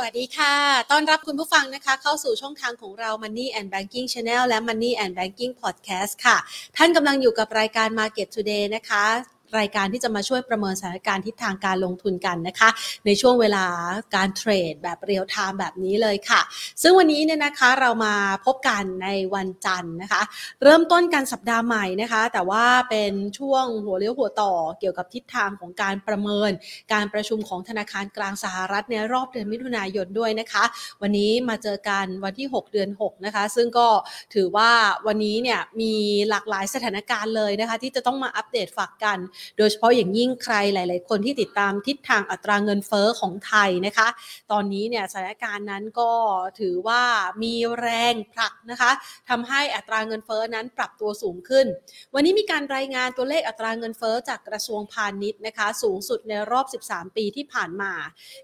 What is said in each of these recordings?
สวัสดีค่ะ ต้อนรับคุณผู้ฟังนะคะ เข้าสู่ช่องทางของเรา Money and Banking Channel และ Money and Banking Podcast ค่ะ ท่านกำลังอยู่กับรายการ Market Today นะคะ รายการที่จะมาช่วยประเมินสถานการณ์ทิศทางการลงทุนกันนะคะ ในช่วงเวลาการเทรดแบบเรียลไทม์แบบนี้เลยค่ะ ซึ่งวันนี้เนี่ยนะคะเรามาพบกันในวันจันทร์นะคะ เริ่มต้นกันสัปดาห์ใหม่นะคะ แต่ว่าเป็นช่วงหัวเลี้ยวหัวต่อเกี่ยวกับทิศทางของการประเมิน การประชุมของธนาคารกลางสหรัฐในรอบเดือนมิถุนายนด้วยนะคะ วันนี้มาเจอกันวันที่ 6 เดือน 6 นะคะ ซึ่งก็ถือว่าวันนี้เนี่ยมีหลากหลายสถานการณ์เลยนะคะ ที่จะต้องมาอัปเดตฝากกันโดยเฉพาะอย่างยิ่งใครหลาย ๆ คนที่ติดตามทิศทางอัตราเงินเฟอ้อของไทยนะคะ ตอนนี้เนี่ยสถานการณ์นั้นก็ถือว่ามีแรงผลักนะคะทำให้อัตราเงินเฟอ้อนั้นปรับตัวสูงขึ้น วันนี้มีการรายงานตัวเลขอัตราเงินเฟอ้อจากกระทรวงพาณิชย์นะคะ สูงสุดในรอบ 13 ปีที่ผ่านมา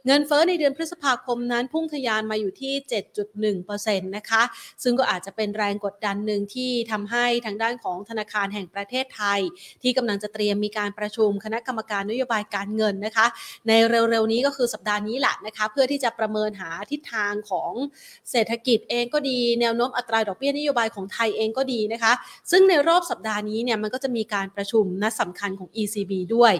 เงินเฟอ้อในเดือนพฤษภาคมนั้นพุ่งทะยานมาอยู่ที่ 7.1%นะคะ ซึ่งก็อาจจะเป็นแรงกดดันหนึ่งที่ทำให้ทางด้านของธนาคารแห่งประเทศไทย ที่กำลังจะเตรียมมีการการประชุมคณะกรรมการนโยบายการเงินนะคะ ในเร็วๆนี้ก็คือสัปดาห์นี้แหละนะคะ เพื่อที่จะประเมินหาทิศทางของเศรษฐกิจเองก็ดีแนวโน้มอัตราดอกเบี้ยนโยบายของไทยเองก็ดีนะคะ ซึ่งในรอบสัปดาห์นี้เนี่ยมันก็จะมีการประชุมนัดสำคัญของ ECB ด้วย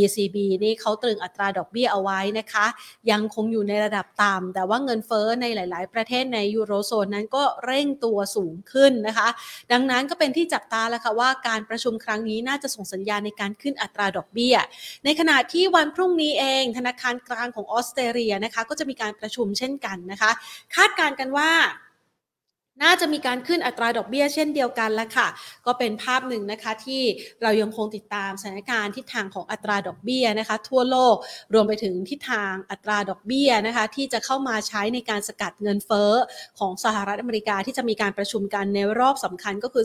ECB นี่เขาตรึงอัตราดอกเบี้ยเอาไว้นะคะ ยังคงอยู่ในระดับต่ำแต่ว่าเงินเฟ้อในหลาย ๆ ประเทศในยูโรโซนนั้นก็เร่งตัวสูงขึ้นนะคะ ดังนั้นก็เป็นที่จับตาแล้วค่ะว่าการประชุมครั้งนี้น่าจะส่งสัญญาณในการขึ้นอัตราดอกเบี้ย ในขณะที่วันพรุ่งนี้เอง ธนาคารกลางของออสเตรเลียนะคะก็จะมีการประชุมเช่นกันนะคะ คาดการณ์กันว่า น่าจะมีการขึ้นอัตราดอกเบี้ยเช่นเดียวกันแล้วค่ะ ก็เป็นภาพหนึ่งนะคะที่เรายังคงติดตามสถานการณ์ทิศทางของอัตราดอกเบี้ยนะคะ ทั่วโลกรวมไปถึงทิศทางอัตราดอกเบี้ยนะคะ ที่จะเข้ามาใช้ในการสกัดเงินเฟ้อของสหรัฐอเมริกาที่จะมีการประชุมกันในรอบสำคัญก็คือ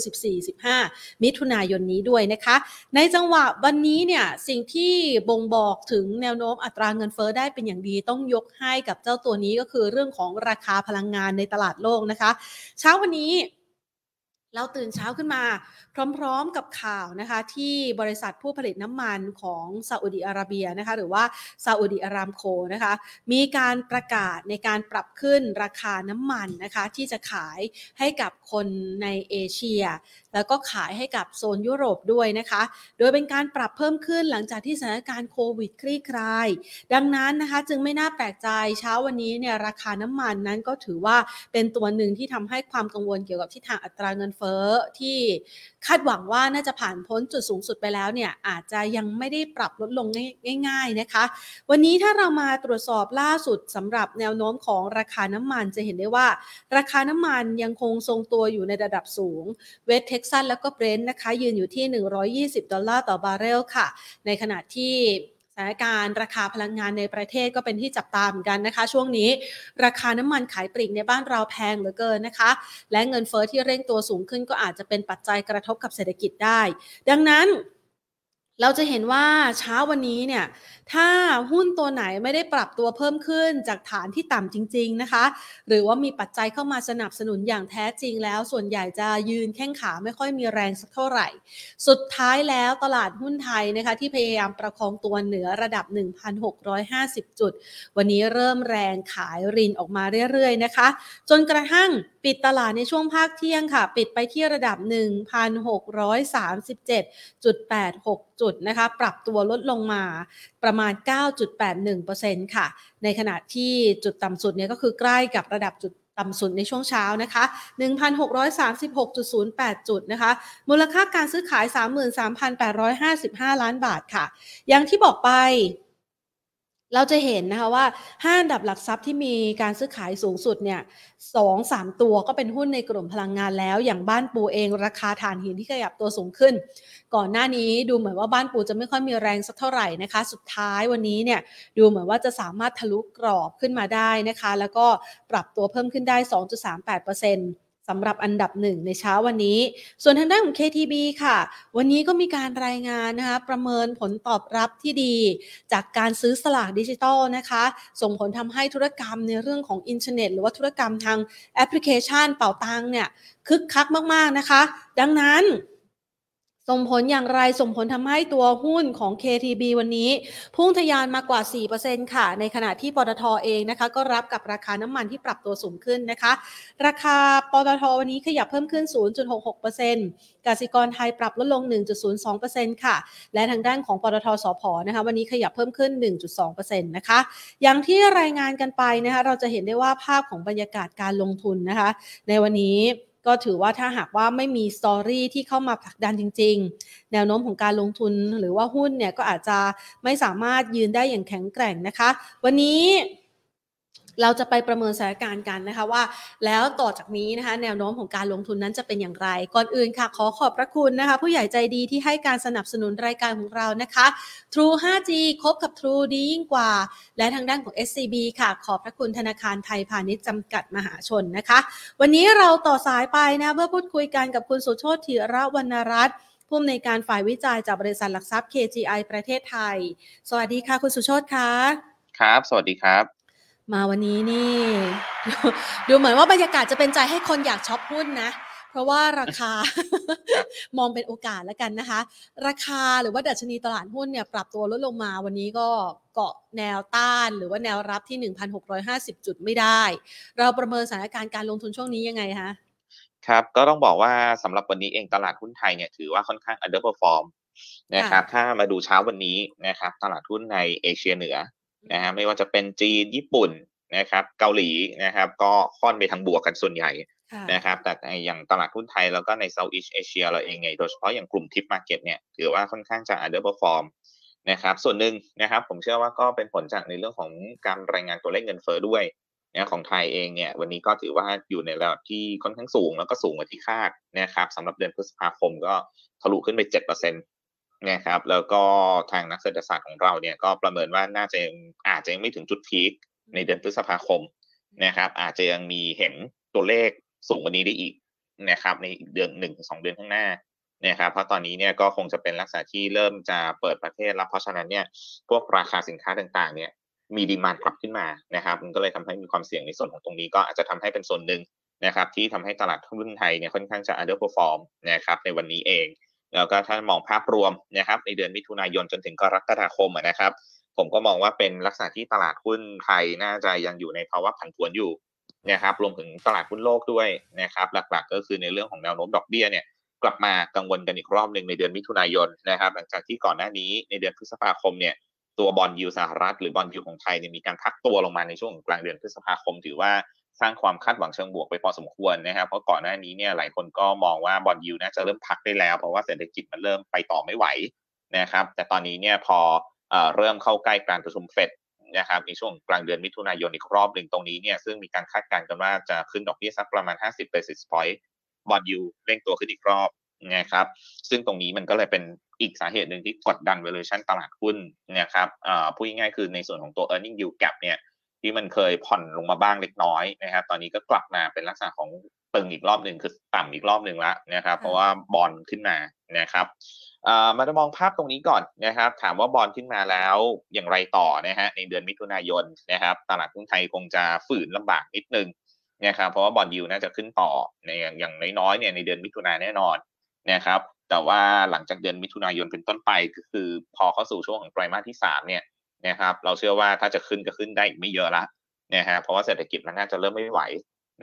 14-15 มิถุนายนนี้ด้วยนะคะ ในจังหวะวันนี้เนี่ยสิ่งที่บ่งบอกถึงแนวโน้มอัตราเงินเฟ้อได้เป็นอย่างดีต้องยกให้กับเจ้าตัวนี้ก็คือเรื่องของราคาพลังงานในตลาดโลกนะคะช้าวันนี้ เราตื่นเช้าขึ้นมา พร้อมๆกับข่าวนะคะ ที่บริษัทผู้ผลิตน้ำมันของซาอุดิอาระเบียนะคะ หรือว่าซาอุดิอารามโคนะคะ มีการประกาศในการปรับขึ้นราคาน้ำมันนะคะ ที่จะขายให้กับคนในเอเชีย แล้วก็ขายให้กับโซนยุโรปด้วยนะคะ โดยเป็นการปรับเพิ่มขึ้นหลังจากที่สถานการณ์โควิดคลี่คลาย ดังนั้นนะคะจึงไม่น่าแปลกใจเช้าวันนี้เนี่ยราคาน้ำมันนั้นก็ถือว่าเป็นตัวหนึ่งที่ทำให้ความกังวลเกี่ยวกับทิศทางอัตราเงินเฟ้อที่คาดหวังว่าน่าจะผ่านพ้นจุดสูงสุดไปแล้วเนี่ยอาจจะยังไม่ได้ปรับลดลงง่าย ๆนะคะ วันนี้ถ้าเรามาตรวจสอบล่าสุดสำหรับแนวโน้มของราคาน้ำมันจะเห็นได้ว่า ราคาน้ำมันยังคงทรงตัวอยู่ในระดับสูงเวสเท็กซัสแล้วก็เบรนท์นะคะยืนอยู่ที่ 120 ดอลลาร์ต่อบาร์เรลค่ะ ในขณะที่สถานการณ์ราคาพลังงานในประเทศก็เป็นที่จับตามกันนะคะ ช่วงนี้ราคาน้ำมันขายปลีกในบ้านเราแพงเหลือเกินนะคะ และเงินเฟอ้อที่เร่งตัวสูงขึ้นก็อาจจะเป็นปัจจัยกระทบกับเศรษฐกิจได้ ดังนั้น เราจะเห็นว่าเช้าวันนี้เนี่ย ถ้าหุ้นตัวไหนไม่ได้ปรับตัวเพิ่มขึ้นจากฐานที่ต่ำจริง ๆนะคะ หรือว่ามีปัจจัยเข้ามาสนับสนุนอย่างแท้จริงแล้ว ส่วนใหญ่จะยืนแข้งขาไม่ค่อยมีแรงสักเท่าไหร่ สุดท้ายแล้วตลาดหุ้นไทยนะคะ ที่พยายามประคองตัวเหนือระดับ 1,650 จุด วันนี้เริ่มแรงขายรินออกมาเรื่อยๆนะคะ จนกระทั่ง ปิดตลาดในช่วงภาคเที่ยงค่ะ ปิดไปที่ระดับ 1,637.86 จุดนะคะ ปรับตัวลดลงมาประมาณ 9.81%ค่ะ ในขณะที่จุดต่ำสุดเนี่ยก็คือใกล้กับระดับจุดต่ำสุดในช่วงเช้านะคะ 1,636.08 จุดนะคะ มูลค่าการซื้อขาย 33,855 ล้านบาทค่ะ อย่างที่บอกไป เราจะเห็นนะคะว่าห้าดับหลักทรัพย์ที่มีการซื้อขายสูงสุดเนี่ยสองสามตัวก็เป็นหุ้นในกลุ่มพลังงานแล้ว อย่างบ้านปูเองราคาถ่านหินที่ขยับตัวสูงขึ้น ก่อนหน้านี้ดูเหมือนว่าบ้านปูจะไม่ค่อยมีแรงสักเท่าไหร่นะคะ สุดท้ายวันนี้เนี่ยดูเหมือนว่าจะสามารถทะลุกรอบขึ้นมาได้นะคะ แล้วก็ปรับตัวเพิ่มขึ้นได้ 2.38% สำหรับอันดับหนึ่งในเช้าวันนี้ ส่วนทางด้านของ KTB ค่ะ วันนี้ก็มีการรายงานนะคะประเมินผลตอบรับที่ดี จากการซื้อสลากดิจิตอลนะคะ ส่งผลทำให้ธุรกรรมในเรื่องของอินเทอร์เน็ต หรือว่าธุรกรรมทางแอปพลิเคชันเป๋าตังเนี่ยคึกคักมาก ๆ นะคะ ดังนั้น ส่งผลอย่างไรส่งผลทำให้ตัวหุ้นของ KTB วันนี้ พุ่งทะยานมากว่า 4%ค่ะ ในขณะที่ปตทเองนะคะ ก็รับกับราคาน้ำมันที่ปรับตัวสูงขึ้นนะคะ ราคาปตทวันนี้ขยับเพิ่มขึ้น 0.66%กสิกรไทยปรับลดลง 1.02%ค่ะ และทางด้านของปตทสพนะคะ วันนี้ขยับเพิ่มขึ้น 1.2%นะคะ อย่างที่รายงานกันไปนะคะ เราจะเห็นได้ว่าภาพของบรรยากาศการลงทุนนะคะ ในวันนี้ ก็ถือว่าถ้าหากว่าไม่มีสตอรี่ที่เข้ามาผลักดันจริง ๆ แนวโน้มของการลงทุนหรือว่าหุ้นเนี่ยก็อาจจะไม่สามารถยืนได้อย่างแข็งแกร่งนะคะ วันนี้ เราจะไปประเมินสถานการณ์กันนะคะว่า แล้วต่อจากนี้นะคะ แนวโน้มของการลงทุนนั้นจะเป็นอย่างไร ก่อนอื่นค่ะขอขอบพระคุณนะคะ ผู้ใหญ่ใจดีที่ให้การสนับสนุนรายการของเรานะคะ True 5G คบกับ True ดียิ่งกว่า และทางด้านของ SCB ค่ะ ขอบพระคุณธนาคารไทยพาณิชย์จำกัดมหาชนนะคะ วันนี้เราต่อสายไปนะเพื่อพูดคุยกันกับคุณสุโชติธีระวรรณรัตน์ผู้อำนวยการฝ่ายวิจัยจากบริษัทหลักทรัพย์ KGI ประเทศไทย สวัสดีค่ะ คุณสุโชติค่ะ ครับ สวัสดีครับ มาวันนี้นี่ ดูเหมือนว่าบรรยากาศจะเป็นใจให้คนอยากช็อปหุ้นนะ เพราะว่าราคามองเป็นโอกาสแล้วกันนะคะ ราคาหรือว่าดัชนีตลาดหุ้นเนี่ยปรับตัวลดลงมาวันนี้ก็เกาะแนวต้าน หรือว่าแนวรับที่ 1,650 จุดไม่ได้ เราประเมินสถานการณ์การลงทุนช่วงนี้ยังไงคะครับก็ต้องบอกว่าสำหรับวันนี้เองตลาดหุ้นไทยเนี่ยถือว่าค่อนข้าง underperform นะครับถ้ามาดูเช้าวันนี้นะครับตลาดหุ้นในเอเชียเหนือ นะฮะไม่ว่าจะเป็นจีนญี่ปุ่นนะครับ เกาหลีนะครับ ก็ค่อนไปทางบวกกันส่วนใหญ่ค่ะนะครับ แต่อย่างตลาดหุ้นไทยแล้วก็ใน Southeast Asia เราเองไงโดยเฉพาะอย่างกลุ่ม TIP market เนี่ยถือว่าค่อนข้างจะ underperform นะครับส่วนหนึ่งนะครับผมเชื่อว่าก็เป็นผลจากในเรื่องของการรายงานตัวเลขเงินเฟ้อด้วยนะของไทยเองเนี่ยวันนี้ก็ถือว่าอยู่ในระดับที่ค่อนข้างสูงแล้วก็สูงกว่าที่คาดนะครับสำหรับเดือนพฤษภาคมก็ทะลุขึ้นไป7%นะครับแล้วก็ทางนักเศรษฐศาสตร์ของเราเนี่ยก็ประเมินว่าน่าจะยังอาจจะยังไม่ถึงจุดพีคในเดือนพฤษภาคมนะครับ อาจจะยังมีเห็นตัวเลขสูงกว่านี้ได้อีกนะครับในอีกเดือนหนึ่งสองเดือนข้างหน้านะครับเพราะตอนนี้เนี่ยก็คงจะเป็นลักษณะที่เริ่มจะเปิดประเทศแล้วเพราะฉะนั้นเนี่ยพวกราคาสินค้าต่างๆ เนี่ยมีดีมานกลับขึ้นมานะครับมันก็เลยทำให้มีความเสี่ยงในส่วนของตรงนี้ก็อาจจะทำให้เป็นส่วนหนึ่งนะครับที่ทำให้ตลาดหุ้นไทยเนี่ยค่อนข้างจะ underperform นะครับในวันนี้เอง แล้วก็ถ้ามองภาพรวมนะครับในเดือนมิถุนายนจนถึงกรกฎาคมนะครับ ผมก็มองว่าเป็นลักษณะที่ตลาดหุ้นไทยน่าจะยังอยู่ในภาวะผันผวนอยู่นะครับรวมถึงตลาดหุ้นโลกด้วยนะครับหลักๆ ก็คือในเรื่องของแนวโน้มดอกเบี้ยเนี่ยกลับมากังวลกันอีกรอบหนึ่งในเดือนมิถุนายนนะครับ หลังจากที่ก่อนหน้านี้ในเดือนพฤษภาคมเนี่ยตัว bond yield สหรัฐหรือ bond yield ของไทยเนี่ยมีการพักตัวลงมาในช่วงกลางเดือนพฤษภาคม ถือว่า สร้างความคาดหวังเชิงบวกไปพอสมควรนะครับเพราะก่อนหน้านี้เนี่ยหลายคนก็มองว่า bond yield น่าจะเริ่มพักได้แล้ว เพราะว่าเศรษฐกิจมันเริ่มไปต่อไม่ไหวนะครับแต่ตอนนี้เนี่ยพอเริ่มเข้าใกล้การประชุมเฟดนะครับในช่วงกลางเดือนมิถุนายนอีกรอบหนึ่งตรงนี้เนี่ยซึ่งมีการคาดการณ์กันว่าจะขึ้นดอกเบี้ยสักประมาณ 50 basis point บอลยูเร่งตัวขึ้นอีกรอบนะครับซึ่งตรงนี้มันก็เลยเป็นอีกสาเหตุหนึ่งที่กดดัน valuation ตลาดหุ้นนะครับพูดง่ายๆคือในส่วนของตัว earning yield gap เนี่ย ที่มันเคยผ่อนลงมาบ้างเล็กน้อยนะครับ ตอนนี้ก็กลับมาเป็นลักษณะของตึงอีกรอบหนึ่งคือต่ำอีกรอบหนึ่งแล้วนะครับ เพราะว่าบอลขึ้นมานะครับมาจะมองภาพตรงนี้ก่อนนะครับ ถามว่าบอลขึ้นมาแล้วอย่างไรต่อนะฮะในเดือนมิถุนายนนะครับ ตลาดหุ้นไทยคงจะฝืนลำบากนิดนึงนะครับ เพราะว่าบอลยูน่าจะขึ้นต่อในอย่างน้อยๆเนี่ยในเดือนมิถุนายนแน่นอนนะครับ แต่ว่าหลังจากเดือนมิถุนายนเป็นต้นไปก็คือพอเข้าสู่ช่วงของไตรมาสที่สามเนี่ย นะครับเราเชื่อว่าถ้าจะขึ้นก็ขึ้นได้ไม่เยอะละนะฮะเพราะว่าเศรษฐกิจมันน่าจะเริ่มไม่ไหว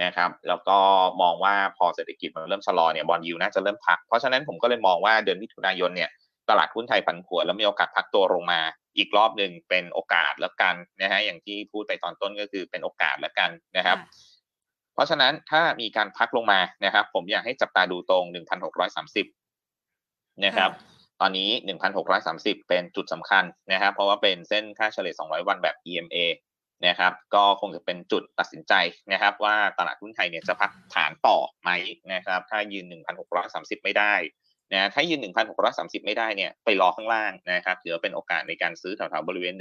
นะครับแล้วก็มองว่าพอเศรษฐกิจมันเริ่มชะลอเนี่ยบอลยูน่าจะเริ่มพัก เพราะฉะนั้นผมก็เลยมองว่าเดือนมิถุนายนเนี่ยตลาดหุ้นไทยผันผวนแล้วมีโอกาสพักตัวลงมา อีกรอบหนึ่งเป็นโอกาสแล้วกันนะฮะอย่างที่พูดไปตอนต้นก็คือเป็นโอกาสแล้วกันนะครับ เพราะฉะนั้นถ้ามีการพักลงมานะครับ ผมอยากให้จับตาดูตรง 1,630 นะครับ ตอนนี้ 1,630 เป็นจุดสำคัญนะครับ เพราะว่าเป็นเส้นค่าเฉลี่ย 200 วันแบบ EMA นะครับ ก็คงจะเป็นจุดตัดสินใจนะครับ ว่าตลาดหุ้นไทยเนี่ยจะพักฐานต่อไหมนะครับ ถ้ายืน 1,630 ไม่ได้นะถ้ายืน 1,630 ไม่ได้เนี่ยไปรอข้างล่างนะครับถือว่าเป็นโอกาสในการซื้อแถวๆบริเวณ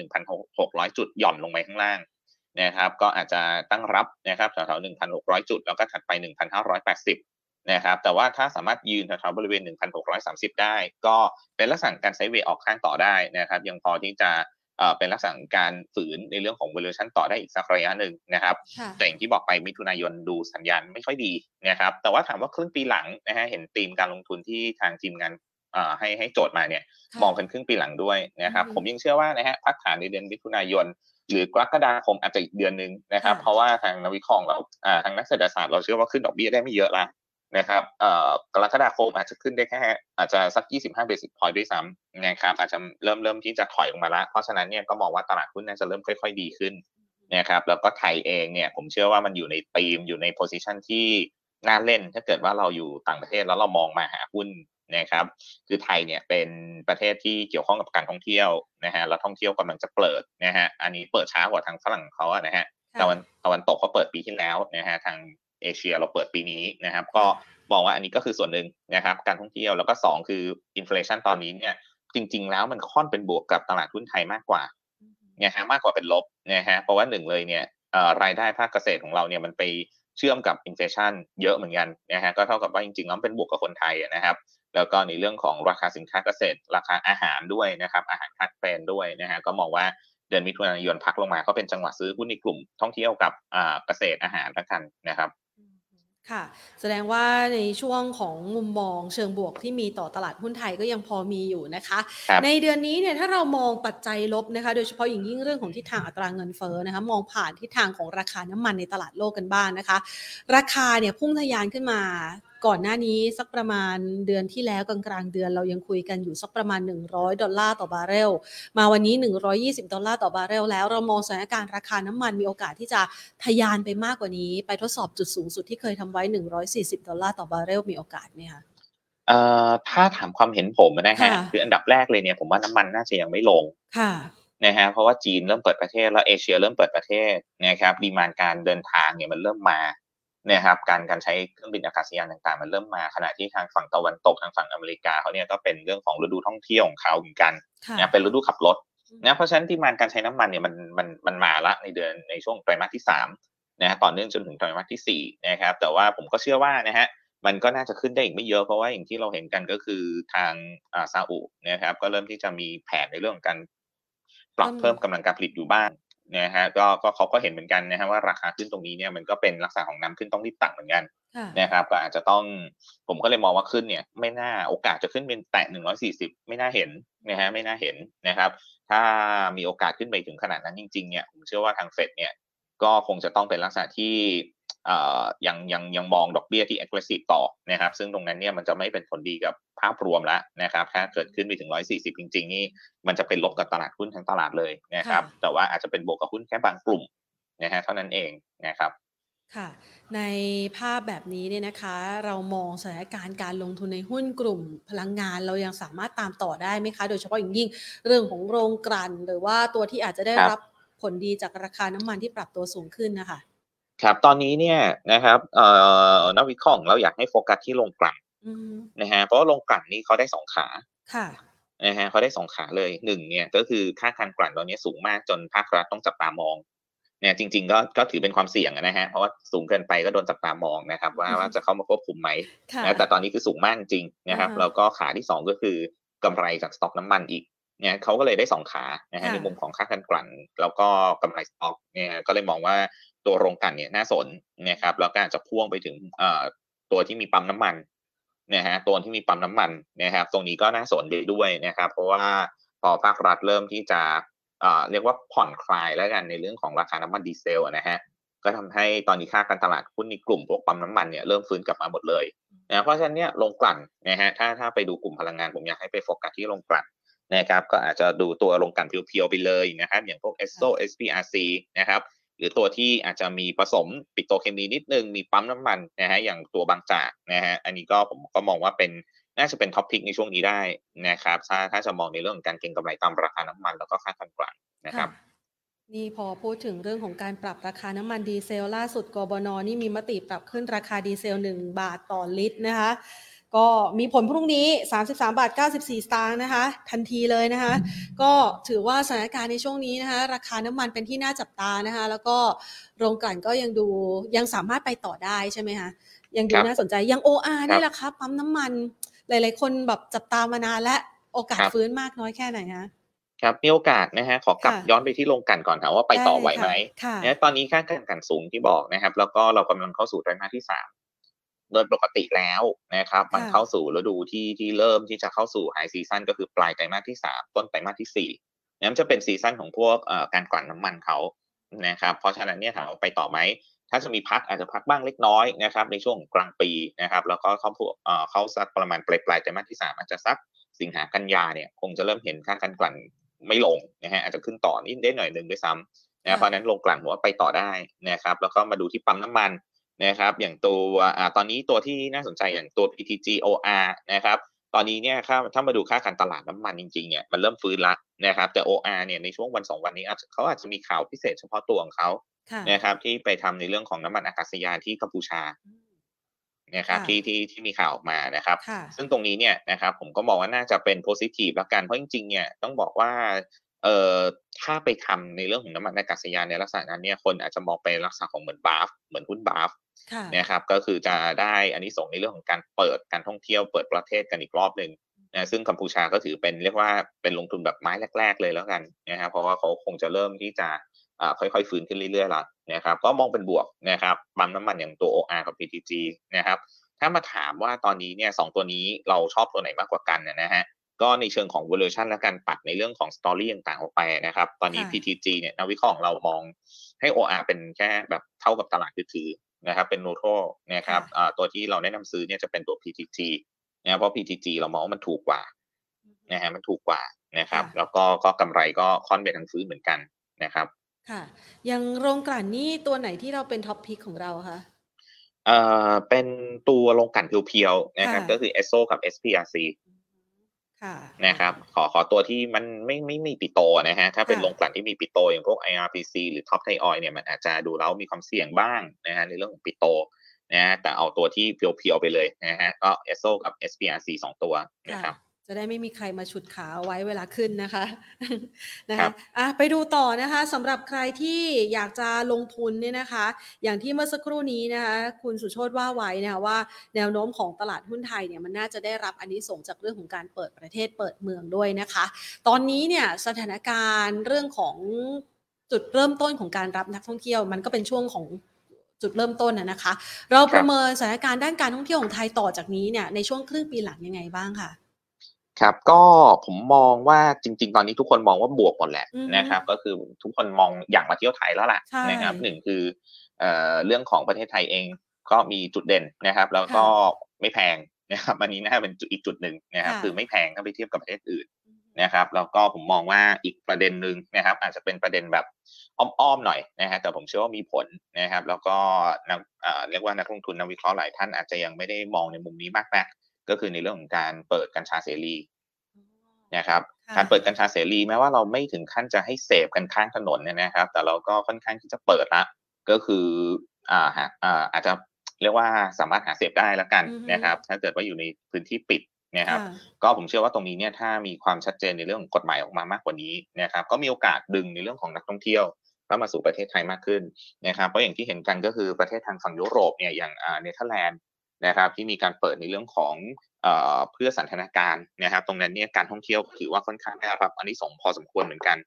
1,600 จุดหย่อนลงไปข้างล่างนะครับ ก็อาจจะตั้งรับนะครับแถวๆ1,600 จุด แล้วก็ถัดไป 1,580 นะครับแต่ว่าถ้าสามารถยืนแถวๆบริเวณ 1,630 ได้ ก็เป็นลักษณะการไซด์เวย์ออกข้างต่อได้นะครับ ยังพอที่จะเป็นลักษณะการฝืนในเรื่องของ valuation ต่อได้อีกสักระยะหนึ่งนะครับ แต่อย่างที่บอกไปมิถุนายนดูสัญญาณไม่ค่อยดีนะครับ แต่ว่าถามว่าครึ่งปีหลังนะฮะเห็นธีมการลงทุนที่ทางทีมงานให้ให้โจทย์มาเนี่ยค่ะมองกันครึ่งปีหลังด้วยนะครับอืมผมยังเชื่อว่านะฮะพักฐานในเดือนมิถุนายน หรือกรกฎาคมอาจจะอีกเดือนหนึ่งนะครับค่ะเพราะว่าทางนักวิเคราะห์เราอ่าทางนักเศรษฐศาสตร์เราเชื่อว่าขึ้นดอกเบี้ยได้ไม่เยอะละ นะครับเอ่อกรกฎาคมอาจจะขึ้นได้แค่ อาจจะสัก 25 basis point ด้วยซ้ำนะครับอาจจะเริ่มเริ่มที่จะถอยลงมาละเพราะฉะนั้นเนี่ยก็มองว่าตลาดหุ้นน่าจะเริ่มค่อย ๆ ดีขึ้นนะครับแล้วก็ไทยเองเนี่ยผมเชื่อว่ามันอยู่ในธีมอยู่ในโพซิชันที่น่าเล่นถ้าเกิดว่าเราอยู่ต่างประเทศแล้วเรามองมาหาหุ้นนะครับคือไทยเนี่ยเป็นประเทศที่เกี่ยวข้องกับการท่องเที่ยวนะฮะแล้วท่องเที่ยวกำลังจะเปิดนะฮะอันนี้เปิดช้ากว่าทางฝรั่งเขาอะนะฮะค่ะตะวันตะวันตกเขาเปิดปีที่แล้วนะฮะทาง เอเชียเราเปิดปีนี้นะครับ ก็มองว่าอันนี้ก็คือส่วนหนึ่งนะครับ การท่องเที่ยวแล้วก็สองคืออินฟลชันตอนนี้เนี่ยจริง ๆ แล้วมันค่อนเป็นบวกกับตลาดหุ้นไทยมากกว่านะฮะมากกว่าเป็นลบนะฮะเพราะว่าหนึ่งเลยเนี่ยเอ่อรายได้ภาคเกษตรของเราเนี่ยมันไปเชื่อมกับอินเฟชันเยอะเหมือนกันนะฮะก็เท่ากับว่าจริงๆแล้วมันเป็นบวกกับคนไทยอะนะครับ แล้วก็ในเรื่องของราคาสินค้าเกษตร ราคาอาหารด้วยนะครับอาหารคาดแคลนด้วยนะฮะก็มองว่าเดือนมิถุนายนพักลงมาก็เป็นจังหวะซื้อหุ้นในกลุ่มท่องเที่ยวกับอ่าเกษตรอาหารละกันนะครับ ค่ะ แสดงว่าในช่วงของมุมมองเชิงบวกที่มีต่อตลาดหุ้นไทยก็ยังพอมีอยู่นะคะ ครับในเดือนนี้เนี่ยถ้าเรามองปัจจัยลบนะคะ โดยเฉพาะอย่างยิ่งเรื่องของทิศทางอัตราเงินเฟ้อนะคะ มองผ่านทิศทางของราคาน้ำมันในตลาดโลกกันบ้างนะคะ ราคาเนี่ยพุ่งทะยานขึ้นมา ก่อนหน้านี้สักประมาณเดือนที่แล้วกลางๆเดือนเรายังคุยกันอยู่สักประมาณ 100 ดอลลาร์ต่อบาร์เรล มาวันนี้ 120 ดอลลาร์ต่อบาร์เรลแล้วเรามองสถานการณ์ราคาน้ำมันมีโอกาสที่จะทะยานไปมากกว่านี้ ไปทดสอบจุดสูงสุดที่เคยทำไว้ 140 ดอลลาร์ต่อบาร์เรลมีโอกาสไหมคะเอ่อถ้าถามความเห็นผมนะฮะค่ะคืออันดับแรกเลยเนี่ยผมว่าน้ำมันน่าจะยังไม่ลงค่ะนะฮะเพราะว่าจีนเริ่มเปิดประเทศแล้วเอเชียเริ่มเปิดประเทศนะครับดีมานการเดินทางเนี่ยมันเริ่มมา นะครับการการใช้เครื่องบินอากาศยานต่างๆ มันเริ่มมาขณะที่ทางฝั่งตะวันตกทางฝั่งอเมริกาเขาเนี่ยก็เป็นเรื่องของฤดูท่องเที่ยวของเขาเหมือนกันค่ะนะเป็นฤดูขับรถนะเพราะฉะนั้นดีมานการใช้น้ำมันเนี่ยมันมันมันมาละในเดือนในช่วงไตรมาสที่สามนะฮะต่อเนื่องจนถึงไตรมาสที่สี่นะครับแต่ว่าผมก็เชื่อว่านะฮะมันก็น่าจะขึ้นได้อีกไม่เยอะเพราะว่าอย่างที่เราเห็นกันก็คือทางอ่าซาอุนะครับก็เริ่มที่จะมีแผนในเรื่องของการปรับอืมเพิ่มกำลังการผลิตอยู่บ้าง นะฮะก็ก็เขาก็เห็นเหมือนกันนะฮะว่าราคาขึ้นตรงนี้เนี่ยมันก็เป็นลักษณะของน้ำขึ้นต้องรีบตักเหมือนกันค่ะนะครับก็อาจจะต้องผมก็เลยมองว่าขึ้นเนี่ยไม่น่าโอกาสจะขึ้นเป็นแตะ140ไม่น่าเห็นนะฮะไม่น่าเห็นนะครับ ถ้ามีโอกาสขึ้นไปถึงขนาดนั้นจริงๆเนี่ยผมเชื่อว่าทางเฟดเนี่ยก็คงจะต้องเป็นลักษณะที่เอ่อ ยังยังยังมองดอกเบี้ยที่ aggressive ต่อนะครับซึ่งตรงนั้นเนี่ยมันจะไม่เป็นผลดีกับภาพรวมแล้วนะครับถ้าเกิดขึ้นไปถึง 140 จริง ๆ นี่มันจะเป็นลบกับตลาดหุ้นทั้งตลาดเลยนะครับค่ะแต่ว่าอาจจะเป็นบวกกับหุ้นแค่บางกลุ่มนะฮะเท่านั้นเองนะครับค่ะในภาพแบบนี้เนี่ยนะคะเรามองสถานการณ์การลงทุนในหุ้นกลุ่มพลังงานเรายังสามารถตามต่อได้ไหมคะ โดยเฉพาะอย่างยิ่งเรื่องของโรงกลั่นหรือว่าตัวที่อาจจะได้ครับรับผลดีจากราคาน้ำมันที่ปรับตัวสูงขึ้นนะคะ ครับ ตอนนี้เนี่ยนะครับเอ่อนักวิเคราะห์ของเราอยากให้โฟกัสที่โรงกลั่นอืมนะฮะเพราะว่าโรงกลั่นนี่เขาได้สองขาค่ะนะฮะเขาได้สองขาเลยหนึ่งเนี่ยก็คือค่าการกลั่นตอนนี้สูงมากจนภาครัฐต้องจับตามองเนี่ยจริงๆก็ก็ถือเป็นความเสี่ยงอะนะฮะเพราะว่าสูงเกินไปก็โดนจับตามองนะครับ ว่าอืมว่าจะเข้ามาควบคุมไหมค่ะนะแต่ตอนนี้คือสูงมากจริงนะครับอ่าฮะแล้วก็ขาที่สองก็คือกำไรจากสต็อกน้ำมันอีกเนี่ยเขาก็เลยได้สองขานะฮะค่ะในมุมของค่าการกลั่น แล้วก็กำไรสต็อกเนี่ยก็เลยมองว่า ตัวโรงกลั่นเนี่ยน่าสนนะครับแล้วก็อาจจะพ่วงไปถึงตัวที่มีปั๊มน้ำมันนะฮะตัวที่มีปั๊มน้ำมันนะครับ ตรงนี้ก็น่าสนดีด้วยนะครับ เพราะว่าพอภาครัฐเริ่มที่จะเรียกว่าผ่อนคลายแล้วกันในเรื่องของราคาน้ำมันดีเซลนะฮะก็ทำให้ตอนนี้ค่าการตลาดหุ้นในกลุ่มพวกปั๊มน้ำมันเนี่ยเริ่มฟื้นกลับมาหมดเลยนะเพราะฉะนั้นเนี่ยโรงกลั่นนะฮะถ้าถ้าไปดูกลุ่มพลังงานผมอยากให้ไปโฟกัสที่โรงกลั่นนะครับก็อาจจะดูตัวโรงกลั่นเพียวๆไปเลยนะครับอย่างพวก ESSO SPRC นะครับ หรือตัวที่อาจจะมีผสมปิโตเคมีนิดนึง มีปั๊มน้ำมันนะฮะอย่างตัวบางจากนะฮะอันนี้ก็ผมก็มองว่าเป็นน่าจะเป็น top pick ในช่วงนี้ได้นะครับถ้าถ้าจะมองในเรื่องของการเก็งกำไรตามราคาน้ำมันแล้วก็ค่าการกลั่นนะครับนี่พอพูดถึงเรื่องของการปรับราคาน้ำมันดีเซล ล่าสุดกบนนี่มีมติปรับขึ้นราคาดีเซล 1 บาทต่อลิตรนะคะ ก็มีผลพรุ่งนี้ 33 บาท 94 สตางค์นะคะ ทันทีเลยนะคะ ก็ถือว่าสถานการณ์ในช่วงนี้นะคะ ราคาน้ำมันเป็นที่น่าจับตานะคะ แล้วก็โรงกลั่นก็ยังดูยังสามารถไปต่อได้ใช่ไหมคะ ยังดูครับน่าสนใจ ยัง OR นี่แหละครับปั๊มน้ำมันหลาย ๆ คนแบบจับตามานานและโอกาสครับฟื้นมากน้อยแค่ไหนคะครับมีโอกาสนะฮะขอกลับค่ะย้อนไปที่โรงกลั่นก่อนครับว่าไปต่อไหวไหมค่ะเนี่ยตอนนี้ค่าการกลั่นสูงที่บอกนะครับ แล้วก็เรากำลังเข้าสู่ไตรมาสที่สาม โดยปกติแล้วนะครับ มันเข้าสู่ฤดูที่ที่เริ่มที่จะเข้าสู่ high season ก็คือปลายไตรมาสที่สามต้นไตรมาสที่สี่นั่นจะเป็น season ของพวกการกลั่นน้ำมันเขานะครับเพราะฉะนั้นเนี่ยถามว่าไปต่อไหมถ้าจะมีพักอาจจะพักบ้างเล็กน้อยนะครับในช่วงกลางปีนะครับแล้วก็เข้าเข้าสักประมาณปลายปลายไตรมาสที่สามอาจจะสักสิงหากันยาเนี่ยคงจะเริ่มเห็นค่าการกลั่นไม่ลงนะฮะอาจจะขึ้นต่อนิดได้หน่อยหนึ่งด้วยซ้ำนะเพราะนั้นโรงกลั่นว่าไปต่อได้นะครับแล้วก็มาดูที่ปั๊มน้ำมัน นะครับอย่างตัวอ่าตอนนี้ตัวที่น่าสนใจอย่างตัว PTG OR นะครับตอนนี้เนี่ยถ้าถ้ามาดูค่าการตลาดน้ำมันจริงๆเนี่ยมันเริ่มฟื้นละนะครับแต่ OR เนี่ยในช่วงวันสองวันนี้เขาอาจจะมีข่าวพิเศษเฉพาะตัวของเขานะครับที่ไปทำในเรื่องของน้ำมันอากาศยานที่กัมพูชานะครับที่ที่ที่มีข่าวออกมานะครับ ซึ่งตรงนี้เนี่ยนะครับผมก็มองว่าน่าจะเป็นโพซิทีฟแล้วกันเพราะจริงๆเนี่ยต้องบอกว่าเอ่อถ้าไปทำในเรื่องของน้ำมันอากาศยานในลักษณะนั้นเนี่ยคนอาจจะมองไปลักษณะของเหมือนบาฟเหมือนหุ้นบาฟ นะครับก็คือจะได้อันนี้ส่งในเรื่องของการเปิดการท่องเที่ยวเปิดประเทศกันอีกรอบหนึ่งนะซึ่งกัมพูชาก็ถือเป็นเรียกว่าเป็นลงทุนแบบไม้แรก ๆ เลยแล้วกันนะครับเพราะว่าเขาคงจะเริ่มที่จะค่อยๆฟื้นขึ้นเรื่อยๆแล้วนะครับก็มองเป็นบวกนะครับปั๊มน้ำมันอย่างตัว OR กับ PTG นะครับถ้ามาถามว่าตอนนี้เนี่ยสตัวนี้เราชอบตัวไหนมากกว่ากันนะฮะก็ในเชิงของ valuation และการปัดในเรื่องของ story ต่างๆออกไปนะครับ ตอนนี้ PTG เนี่ยนักวิเคราะห์ของเรามองให้ OR เป็นแค่แบบเท่ากับตลาดถือ นะครับเป็น neutral นะครับตัวที่เราแนะนำซื้อเนี่ยจะเป็นตัว PTG นะเพราะ PTG เรามองว่ามันถูกกว่านะฮะมันถูกกว่านะครับ แล้วก็ก็กำไรก็ค่อนไปทางซื้อเหมือนกันนะครับ ค่ะยังโรงกลั่นนี่ตัวไหนที่เราเป็นท็อปพิกของเราคะเอ่อเป็นตัวโรงกลั่นเพียวๆนะครับก็คือ ESSO กับ SPRC นะครับขอขอตัวที่มันไม่ไม่มีปิโตนะฮะถ้าเป็นโรงกลั่นที่มีปิโต อย่างพวก IRPC หรือ Top Thai Oil เนี่ยมันอาจจะดูแล้วมีความเสี่ยงบ้างนะฮะในเรื่องของปิโตนะฮะแต่เอาตัวที่เพียวๆไปเลยนะฮะก็ ESSO กับ SPRC สองตัวนะครับ จะได้ไม่มีใครมาฉุดขาไว้เวลาขึ้นนะคะนะคะอะไปดูต่อนะคะสำหรับใครที่อยากจะลงทุนเนี่ยนะคะ อย่างที่เมื่อสักครู่นี้นะคะคุณสุโชตว่าไว้นะคะว่าแนวโน้มของตลาดหุ้นไทยเนี่ยมันน่าจะได้รับอันนี้ส่งจากเรื่องของการเปิดประเทศเปิดเมืองด้วยนะคะ ตอนนี้เนี่ยสถานการณ์เรื่องของจุดเริ่มต้นของการรับนักท่องเที่ยว มันก็เป็นช่วงของจุดเริ่มต้นนะคะ เราประเมินสถานการณ์ด้านการท่องเที่ยวของไทยต่อจากนี้เนี่ยในช่วงครึ่งปีหลังยังไงบ้างคะ ครับก็ผมมองว่าจริง ๆ ตอนนี้ทุกคนมองว่าบวกหมดแหละนะครับ ก็คือทุกคนมองอยากมาเที่ยวไทยแล้วล่ะนะครับหนึ่งคือเอ่อเรื่องของประเทศไทยเองก็มีจุดเด่นนะครับ แล้วก็ไม่แพงนะครับอันนี้น่าเป็นอีกจุดหนึ่งนะครับ คือไม่แพงถ้าไปเทียบกับประเทศอื่นนะครับแล้วก็ผมมองว่าอีกประเด็นหนึ่งนะครับ อาจจะเป็นประเด็นแบบอ้อมๆหน่อยนะฮะแต่ผมเชื่อว่ามีผลนะครับ แล้วก็นักเรียกว่านักลงทุนนักวิเคราะห์หลายท่านอาจจะยังไม่ได้มองในมุมนี้มากนักก็คือในเรื่องของการเปิดกัญชาเสรี นะครับการเปิดกัญชาเสรีแม้ว่าเราไม่ถึงขั้นจะให้เสพกันข้างถนนเนี่ยนะครับ แต่เราก็ค่อนข้างที่จะเปิดละก็คืออ่าอ่าอาจจะเรียกว่าสามารถหาเสพได้แล้วกันนะครับ ถ้าเกิดว่าอยู่ในพื้นที่ปิดนะครับ ก็ผมเชื่อว่าตรงนี้เนี่ยถ้ามีความชัดเจนในเรื่องของกฎหมายออกมามากกว่านี้นะครับ ก็มีโอกาสดึงในเรื่องของนักท่องเที่ยวเข้ามาสู่ประเทศไทยมากขึ้นนะครับ เพราะอย่างที่เห็นกันก็คือประเทศทางฝั่งยุโรปเนี่ยอย่างเนเธอร์แลนด์นะครับที่มีการเปิดในเรื่องของ เพื่อสันทนาการนะครับ ตรงนั้นเนี่ยการท่องเที่ยวถือว่าค่อนข้างได้รับอันนี้ส่งพอสมควรเหมือนกัน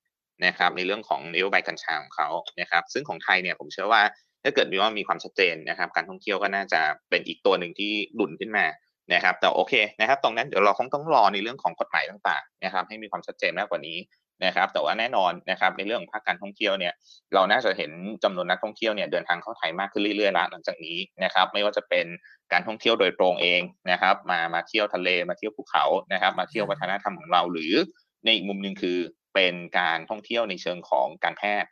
นะครับ ในเรื่องของนโยบายกัญชาของเขานะครับ ซึ่งของไทยเนี่ยผมเชื่อว่าถ้าเกิดมีว่ามีความชัดเจนนะครับ การท่องเที่ยวก็น่าจะเป็นอีกตัวหนึ่งที่หลุนขึ้นมานะครับ แต่โอเคนะครับ ตรงนั้นเดี๋ยวเราคงต้องรอในเรื่องของกฎหมายต่างๆนะครับ ให้มีความชัดเจนมากกว่านี้ นะครับแต่ว่าแน่นอนนะครับในเรื่องของภาคการท่องเที่ยวเนี่ยเราน่าจะเห็นจำนวนนักท่องเที่ยวเนี่ยเดินทางเข้าไทยมากขึ้นเรื่อยๆล้วหลังจากนี้นะครับไม่ว่าจะเป็นการท่องเที่ยวโดยตรงเองนะครับมามาเที่ยวทะเลมาเที่ยวภูเขานะครับมาเที่ยววัฒนธรรมของเรา หรือในอีกมุมหนึ่งคือเป็นการท่องเที่ยวในเชิงของการแพทย์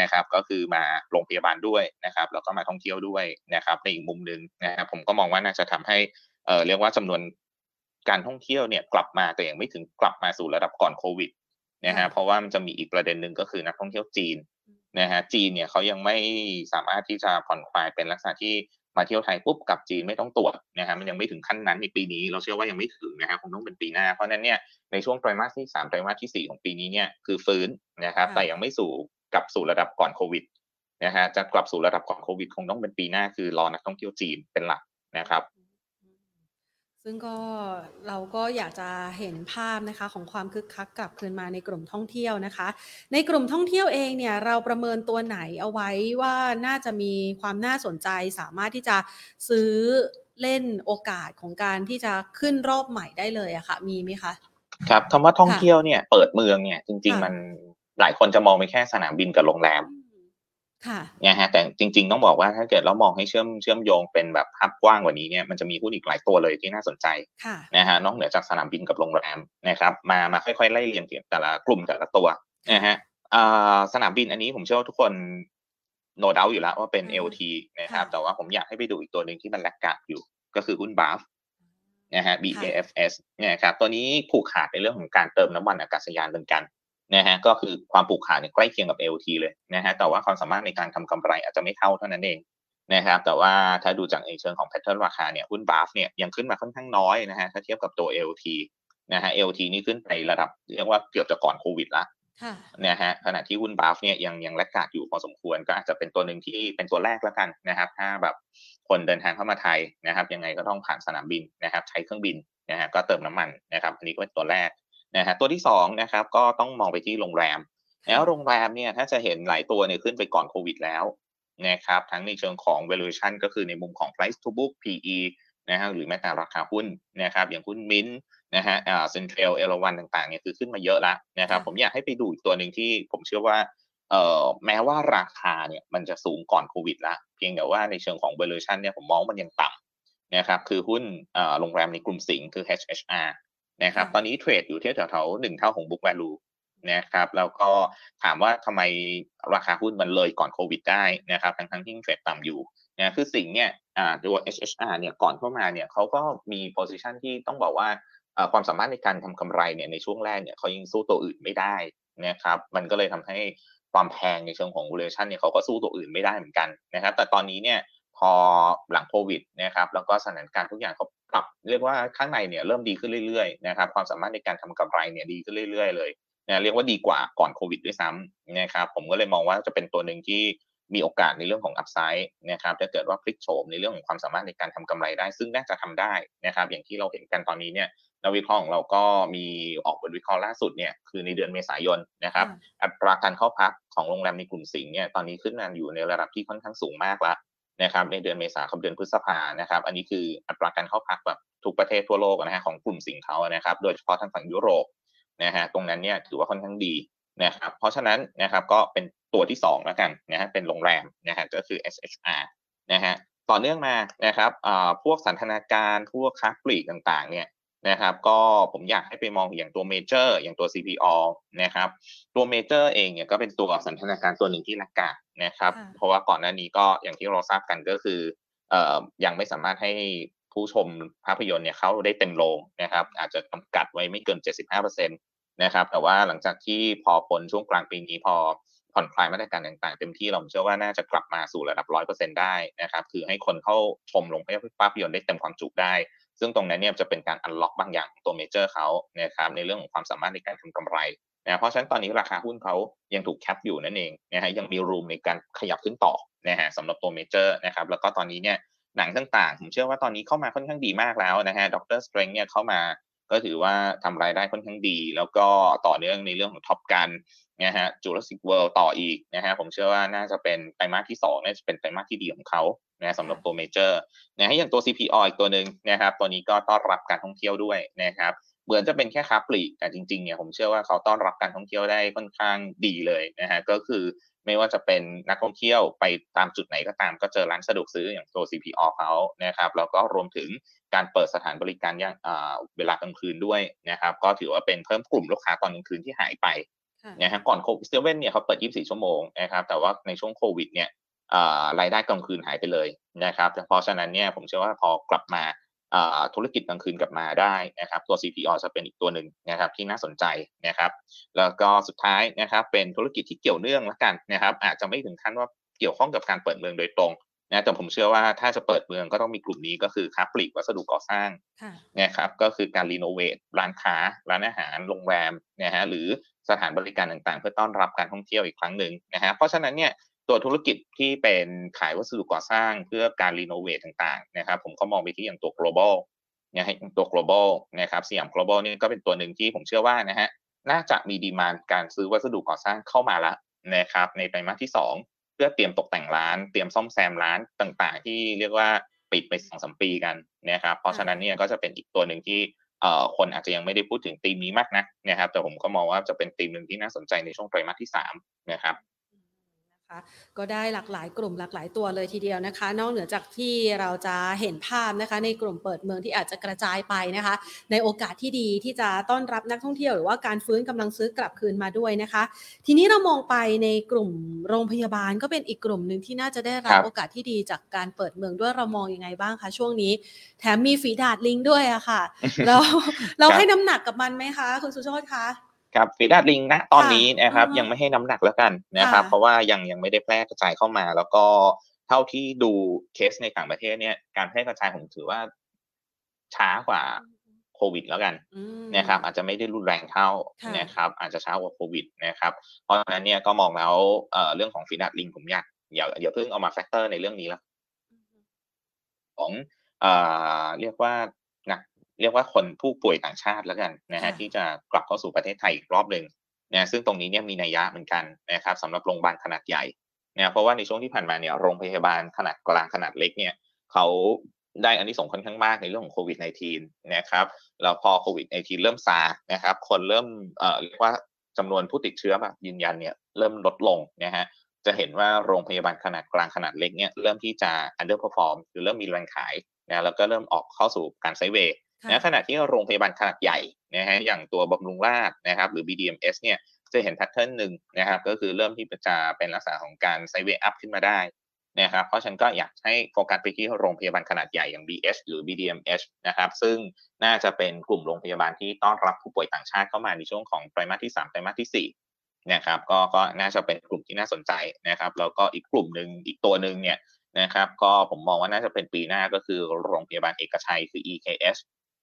นะครับก็คือมาโรงพยาบาลด้วยนะครับแล้วก็มาท่องเที่ยวด้วยนะครับในอีกมุมหนึ่งนะครับผมก็มองว่าน่าจะทำให้เอ่อเรียกว่าจำนวนการท่องเที่ยวเนี่ยกลับมาแต่ยังไม่ถึงกลับมาสู่ระดับก่อนโควิด นะฮะเพราะว่ามันจะมีอีกประเด็นหนึ่งก็คือนักท่องเที่ยวจีนนะฮะจีนเนี่ยเขายังไม่สามารถที่จะผ่อนคลายเป็นลักษณะที่มาเที่ยวไทยปุ๊บกับจีนไม่ต้องตรวจนะฮะมันยังไม่ถึงขั้นนั้นในปีนี้ เราเชื่อว่ายังไม่ถึงนะฮะคงต้องเป็นปีหน้า เพราะนั้นเนี่ยในช่วงไตรมาสที่สามไตรมาสที่สี่ของปีนี้เนี่ยคือฟื้นนะครับแต่ยังไม่สู่กลับสู่ระดับก่อนโควิดนะฮะจะกลับสู่ระดับก่อนโควิด คงต้องเป็นปีหน้าคือรอนักท่องเที่ยวจีนเป็นหลักนะครับ ซึ่งก็เราก็อยากจะเห็นภาพนะคะของความคึกคักกลับคืนมาในกลุ่มท่องเที่ยวนะคะ ในกลุ่มท่องเที่ยวเองเนี่ยเราประเมินตัวไหนเอาไว้ว่าน่าจะมีความน่าสนใจสามารถที่จะซื้อเล่นโอกาสของการที่จะขึ้นรอบใหม่ได้เลยอะค่ะ มีไหมคะ ครับคำว่าท่องเที่ยวเนี่ยเปิดเมืองเนี่ยจริง ๆ มันหลายคนจะมองไปแค่สนามบินกับโรงแรม ค่ะนะฮะแต่จริง ๆ ต้องบอกว่าถ้าเกิดเรามองให้เชื่อมเชื่อมโยงเป็นแบบภาพกว้างกว่านี้เนี่ยมันจะมีหุ้นอีกหลายตัวเลยที่น่าสนใจค่ะนะฮะนอกเหนือจากสนามบินกับโรงแรมนะครับมามาค่อยๆไล่เรียงแต่ละกลุ่มแต่ละตัวนะฮะอ่าสนามบินอันนี้ผมเชื่อว่าทุกคนโนดาอยู่แล้วว่าเป็นอืม LT นะครับค่ะแต่ว่าผมอยากให้ไปดูอีกตัวหนึ่งที่มันแลกกาดอยู่ก็คือหุ้นบาฟนะฮะ BAFS เนี่ยครับตัวนี้ผูกขาดในเรื่องของการเติมน้ำมันอากาศยานเหมือนกัน นะฮะก็คือความผูกขาดเนี่ยใกล้เคียงกับ LT เลยนะฮะแต่ว่าความสามารถในการทำกำไรอาจจะไม่เท่าเท่านั้นเองนะครับแต่ว่าถ้าดูจากในเชิงของแพทเทิร์นราคาเนี่ยหุ้นบาฟเนี่ยยังขึ้นมาค่อนข้างน้อยนะฮะถ้าเทียบกับตัว LT นะฮะ LT นี่ขึ้นไประดับเรียกว่าเกือบจะก่อนโควิดละค่ะนะฮะขณะที่หุ้นบาฟเนี่ยยังยังแลกกาดอยู่พอสมควรก็อาจจะเป็นตัวหนึ่งที่เป็นตัวแรกแล้วกันนะครับถ้าแบบคนเดินทางเข้ามาไทยนะครับยังไงก็ต้องผ่านสนามบินนะครับใช้เครื่องบินนะฮะก็เติมน้ำมันนะครับอันนี้ก็เป็นตัวแรก นะฮะตัวที่สองนะครับก็ต้องมองไปที่โรงแรม แล้วโรงแรมเนี่ยถ้าจะเห็นหลายตัวเนี่ยขึ้นไปก่อนโควิดแล้วนะครับทั้งในเชิงของ valuation ก็คือในมุมของ price to book PE นะฮะหรือแม้แต่ราคาหุ้นนะครับอย่างหุ้นมินนะฮะอ่าเซ็นทรัลเอราวันต่างๆเนี่ยคือขึ้นมาเยอะแล้วนะครับค่ะผมอยากให้ไปดูอีกตัวหนึ่งที่ผมเชื่อว่าเอ่อแม้ว่าราคาเนี่ยมันจะสูงก่อนโควิดละเพียงแต่ว่าในเชิงของ valuation เนี่ยผมมองว่ามันยังต่ำนะครับคือหุ้นเอ่อโรงแรมในกลุ่มสิงห์คือ HHR นะครับค่ะตอนนี้เทรดอยู่ที่แถวๆหนึ่งเท่าของ book value นะครับแล้วก็ถามว่าทำไมราคาหุ้นมันเลยก่อนโควิดได้นะครับทั้งทั้งๆที่ยังเทรดต่ำอยู่นะคือสิ่งห์เนี่ยอ่าตัว HHR เนี่ยก่อนเข้ามาเนี่ยเขาก็มี position ที่ต้องบอกว่าเอ่อความสามารถในการทำกำไรเนี่ยในช่วงแรกเนี่ยเขายังสู้ตัวอื่นไม่ได้นะครับมันก็เลยทำให้ความแพงในเชิงของ valuation เนี่ยเขาก็สู้ตัวอื่นไม่ได้เหมือนกันนะครับ แต่ตอนนี้เนี่ย พอหลังโควิดนะครับแล้วก็สถานการณ์ทุกอย่างเขาปรับเรียกว่าข้างในเนี่ยเริ่มดีขึ้นเรื่อยๆนะครับความสามารถในการทำกำไรเนี่ยดีขึ้นเรื่อย ๆ เลยนะเรียกว่าดีกว่าก่อนโควิดด้วยซ้ำนะครับผมก็เลยมองว่าจะเป็นตัวหนึ่งที่มีโอกาสในเรื่องของอัพไซด์นะครับถ้าเกิดว่าพลิกโฉมในเรื่องของความสามารถในการทำกำไรได้ ซึ่งน่าจะทำได้นะครับ อย่างที่เราเห็นกันตอนนี้เนี่ยนักวิเคราะห์ของเราก็มีออกบทวิเคราะห์ล่าสุดเนี่ยคือในเดือนเมษายนนะครับอัตราการเข้าพักของโรงแรมในกลุ่มสิงห์เนี่ยตอนนี้ขึ้นมาอยู่ในระดับที่ค่อนข้างสูงมากแล้ว นะครับในเดือนเมษายนเดือนพฤษภานะครับ อันนี้คืออัตราการเข้าพักแบบทุกประเทศทั่วโลกนะฮะของกลุ่มสิงห์เขานะครับ โดยเฉพาะทางฝั่งยุโรปนะฮะตรงนั้นเนี่ยถือว่าค่อนข้างดีนะครับเพราะฉะนั้นนะครับก็เป็นตัวที่สองแล้วกันนะฮะเป็นโรงแรมนะฮะก็คือ SHR นะฮะต่อเนื่องมานะครับอ่พวกสันทนาการพวกค้าปลีกต่างๆเนี่ยนะครับก็ผมอยากให้ไปมองอย่างตัวเมเจอร์อย่างตัว CPALL นะครับตัวเมเจอร์เองเนี่ยก็เป็นตัวสันทนาการตัวหนึ่งที่ laggard นะครับค่ะเพราะว่าก่อนหน้านี้ก็อย่างที่เราทราบกันก็คือเอ่อยังไม่สามารถให้ผู้ชมภาพยนตร์เนี่ยเข้าได้เต็มโรงนะครับ อาจจะจำกัดไว้ไม่เกิน 75%นะครับ แต่ว่าหลังจากที่พอพ้นช่วงกลางปีนี้พอผ่อนคลายมาตรการต่างๆ เต็มที่เราเชื่อว่าน่าจะกลับมาสู่ระดับ 100%ได้นะครับ คือให้คนเข้าชมโรงภาพยนตร์ได้เต็มความจุได้ ซึ่งตรงนั้นเนี่ยจะเป็นการอันล็อกบางอย่างของตัวเมเจอร์เขานะครับในเรื่องของความสามารถในการทำกำไร นะเพราะฉะนั้นตอนนี้ราคาหุ้นเขายังถูก cap อยู่นั่นเองนะฮะยังมี room ในการขยับขึ้นต่อนะฮะสำหรับตัวเมเจอร์นะครับแล้วก็ตอนนี้เนี่ยหนังต่างๆ ผมเชื่อว่าตอนนี้เข้ามาค่อนข้างดีมากแล้วนะฮะ Doctor Strange เนี่ยเข้ามาก็ถือว่าทำรายได้ค่อนข้างดี แล้วก็ต่อเนื่องในเรื่องของ Top Gun นะฮะ Jurassic World ต่ออีกนะฮะผมเชื่อว่าน่าจะเป็นไตรมาสที่สองน่าจะเป็นไตรมาสที่ดีของเขานะสำหรับตัวเมเจอร์นะฮะอย่างตัว CPALL อีกตัวหนึ่งนะครับตัวนี้ก็ต้อนรับการท่องเที่ยวด้วยนะครับ เหมือนจะเป็นแค่ค้าปลีกแต่จริงๆเนี่ยผมเชื่อว่าเขาต้อนรับการท่องเที่ยวได้ค่อนข้างดีเลยนะฮะก็คือไม่ว่าจะเป็นนักท่องเที่ยวไปตามจุดไหนก็ตามก็เจอร้านสะดวกซื้ออย่างตัว CPO เขานะครับแล้วก็รวมถึงการเปิดสถานบริการอย่างเวลากลางคืนด้วยนะครับก็ถือว่าเป็นเพิ่มกลุ่มลูกค้าตอนกลางคืนที่หายไปนะฮะก่อนโควิดเซเว่นเนี่ยเขาเปิด 24 ชั่วโมงนะครับแต่ว่าในช่วงโควิดเนี่ยรายได้กลางคืนหายไปเลยนะครับเพราะฉะนั้นเนี่ยผมเชื่อว่าพอกลับมา ธุรกิจกลางคืนกลับมาได้นะครับตัว CPO จะเป็นอีกตัวหนึ่งนะครับที่น่าสนใจนะครับแล้วก็สุดท้ายนะครับเป็นธุรกิจที่เกี่ยวเนื่องแล้วกันนะครับอาจจะไม่ถึงขั้นว่าเกี่ยวข้องกับการเปิดเมืองโดยตรงนะแต่ผมเชื่อว่าถ้าจะเปิดเมืองก็ต้องมีกลุ่มนี้ก็คือค้าปลีกวัสดุก่อสร้างค่ะนะครับก็คือการรีโนเวทร้านค้า ร้านอาหารโรงแรมนะฮะหรือสถานบริการต่างๆ เพื่อต้อนรับการท่องเที่ยวอีกครั้งหนึ่งนะฮะเพราะฉะนั้นเนี่ย ตัวธุรกิจที่เป็นขายวัสดุก่อสร้างเพื่อการรีโนเวทต่างๆนะครับผมก็มองไปที่อย่างตัว global นะฮะตัว global นะครับสยาม global นี่ก็เป็นตัวหนึ่งที่ผมเชื่อว่านะฮะน่าจะมีดีมานการซื้อวัสดุก่อสร้างเข้ามาละนะครับในไตรมาสที่สองเพื่อเตรียมตกแต่งร้าน เตรียมซ่อมแซมร้านต่างๆ ที่เรียกว่าปิดไปสองสมปีกันนะครับเพราะฉะนั้นเนี่ยก็จะเป็นอีกตัวหนึ่งที่เอ่อคนอาจจะยังไม่ได้พูดถึงธีมนี้มากนะนะครับแต่ผมก็มองว่าจะเป็นธีมหนึ่งที่น่าสนใจในช่วงไตรมาสที่สามนะครับ คะก็ได้หลากหลายกลุ่มหลากหลายตัวเลยทีเดียวนะคะ นอกเหนือจากที่เราจะเห็นภาพนะคะ ในกลุ่มเปิดเมืองที่อาจจะกระจายไปนะคะ ในโอกาสที่ดีที่จะต้อนรับนักท่องเที่ยวหรือว่าการฟื้นกำลังซื้อกลับคืนมาด้วยนะคะ ทีนี้เรามองไปในกลุ่มโรงพยาบาลก็เป็นอีกกลุ่มหนึ่งที่น่าจะได้รับโอกาสที่ดีจากการเปิดเมืองด้วยเรามองยังไงบ้างคะช่วงนี้ แถมมีฝีดาดลิงด้วยอะค่ะเราเราให้น้ำหนักกับมันไหมคะคุณสุชาติคะ ครับฝีดาษลิงนะตอนนี้นะครับยังไม่ให้น้ำหนักแล้วกันนะครับ เพราะว่ายังยังไม่ได้แพร่กระจายเข้ามา แล้วก็เท่าที่ดูเคสในต่างประเทศเนี่ยการแพร่กระจายผมถือว่าช้ากว่าโควิดแล้วกันนะครับอาจจะไม่ได้รุนแรงเท่านะครับอาจจะช้ากว่าโควิดนะครับเพราะฉะนั้นเนี่ยก็มองแล้วเอ่อเรื่องของฝีดาษลิงผมอยากอย่าอย่าเพิ่งเอามา factor ในเรื่องนี้แล้วของเอ่อเรียกว่านัก เรียกว่าคนผู้ป่วยต่างชาติแล้วกันนะฮะที่จะกลับเข้าสู่ประเทศไทยอีกรอบหนึ่งนะซึ่งตรงนี้เนี่ยมีนัยยะเหมือนกันนะครับสำหรับโรงพยาบาลขนาดใหญ่นะเพราะว่าในช่วงที่ผ่านมาเนี่ยโรงพยาบาลขนาดกลางขนาดเล็กเนี่ยเขาได้อันนี้ส่งค่อนข้างมากในเรื่องของโควิด -19 นะครับแล้วพอโควิด -19 เริ่มซานะครับ คนเริ่มเอ่อเรียกว่าจำนวนผู้ติดเชื้อแบบยืนยันเนี่ยเริ่มลดลงนะฮะจะเห็นว่าโรงพยาบาลขนาดกลางขนาดเล็กเนี่ยเริ่มที่จะ underperform คือเริ่มมีแรงขายนะแล้วก็เริ่มออกเข้าสู่การ sideway นะขณะที่โรงพยาบาลขนาดใหญ่นะฮะอย่างตัวบำรุงราษฎร์นะครับหรือ BDMS เนี่ยจะเห็น pattern หนึ่งนะครับก็คือเริ่มที่จะเป็นลักษณะของการ sideway up ขึ้นมาได้นะครับเพราะฉะนั้นก็อยากให้โฟกัสไปที่โรงพยาบาลขนาดใหญ่อย่าง BH หรือ BDMS นะครับซึ่งน่าจะเป็นกลุ่มโรงพยาบาลที่ต้อนรับผู้ป่วยต่างชาติเข้ามาในช่วงของไตรมาสที่ 3 ไตรมาสที่4นะครับก็ก็น่าจะเป็นกลุ่มที่น่าสนใจนะครับแล้วก็อีกกลุ่มหนึ่งอีกตัวหนึ่งเนี่ยนะครับก็ผมมองว่าน่าจะเป็นปีหน้าก็คือโรงพยาบาลเอกชัยคือ EKS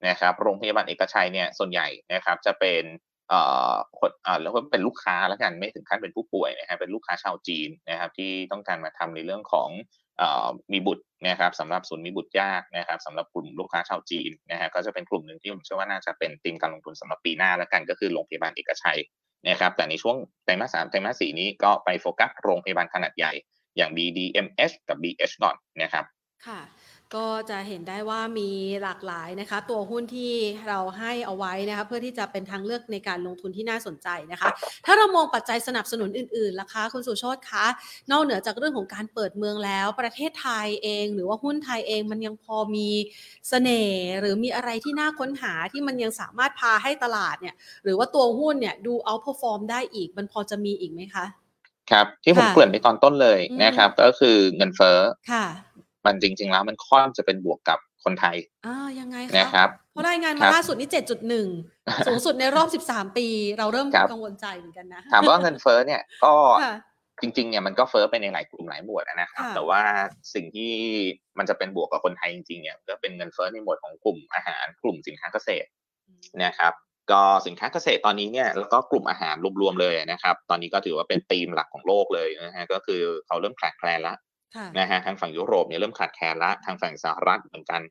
นะครับโรงพยาบาลเอกชัยเนี่ยส่วนใหญ่นะครับจะเป็นเอ่อคนเอ่าแล้วก็เป็นลูกค้าแล้วกันไม่ถึงขั้นเป็นผู้ป่วยนะครับเป็นลูกค้าชาวจีนนะครับที่ต้องการมาทำในเรื่องของเอ่อมีบุตรนะครับสำหรับศูนย์มีบุตรยากนะครับสำหรับกลุ่มลูกค้าชาวจีนนะฮะก็จะเป็นกลุ่มหนึ่งที่ผมเชื่อว่าน่าจะเป็นธีมการลงทุนสำหรับปีหน้าแล้วกันก็คือโรงพยาบาลเอกชัยนะครับแต่ในช่วงไตรมาสสามไตรมาสสี่นี้ก็ไปโฟกัสโรงพยาบาลขนาดใหญ่อย่าง BDMH กับ BH ก่อนนะครับค่ะ ก็จะเห็นได้ว่ามีหลากหลายนะคะ ตัวหุ้นที่เราให้เอาไว้นะคะเพื่อที่จะเป็นทางเลือกในการลงทุนที่น่าสนใจนะคะ ถ้าเรามองปัจจัยสนับสนุนอื่นๆล่ะคะ คุณสุโชตคะนอกเหนือจากเรื่องของการเปิดเมืองแล้ว ประเทศไทยเอง หรือว่าหุ้นไทยเองมันยังพอมีสเสน่ห์หรือมีอะไรที่น่าค้นหาที่มันยังสามารถพาให้ตลาดเนี่ยหรือว่าตัวหุ้นเนี่ยดูเอาพอฟอร์มได้อีก มันพอจะมีอีกไหมคะ ครับ ที่ผมเกริ่นไปตอนต้นเลยนะครับ ก็คือเงินเฟ้อค่ะ มันจริง ๆ แล้วมันค่อนจะเป็นบวกกับคนไทยอ่ายังไงคะนะครับเพราะรายงานมาล่าสุดนี่เจ็ดจุดหนึ่งสูงสุดในรอบสิบสามปี เราเริ่มกังวลใจเหมือนกันนะ ถามว่าเงินเฟ้อเนี่ยก็จริงๆเนี่ยมันก็เฟ้อไปในหลายกลุ่มหลายหมวดนะครับ แต่ว่าสิ่งที่มันจะเป็นบวกกับคนไทยจริงๆเนี่ยก็เป็นเงินเฟ้อในหมวดของกลุ่มอาหารกลุ่มสินค้าเกษตรนะครับ ก็สินค้าเกษตรตอนนี้เนี่ยแล้วก็กลุ่มอาหารรวมๆเลยนะครับ ตอนนี้ก็ถือว่าเป็นธีมหลักของโลกเลยนะฮะก็คือเขาเริ่มแข็งแคลนแล้ว นะฮะทางฝั่งยุโรปเนี่ยเริ่มขาดแคลนละทางฝั่งสหรัฐเหมือนกัน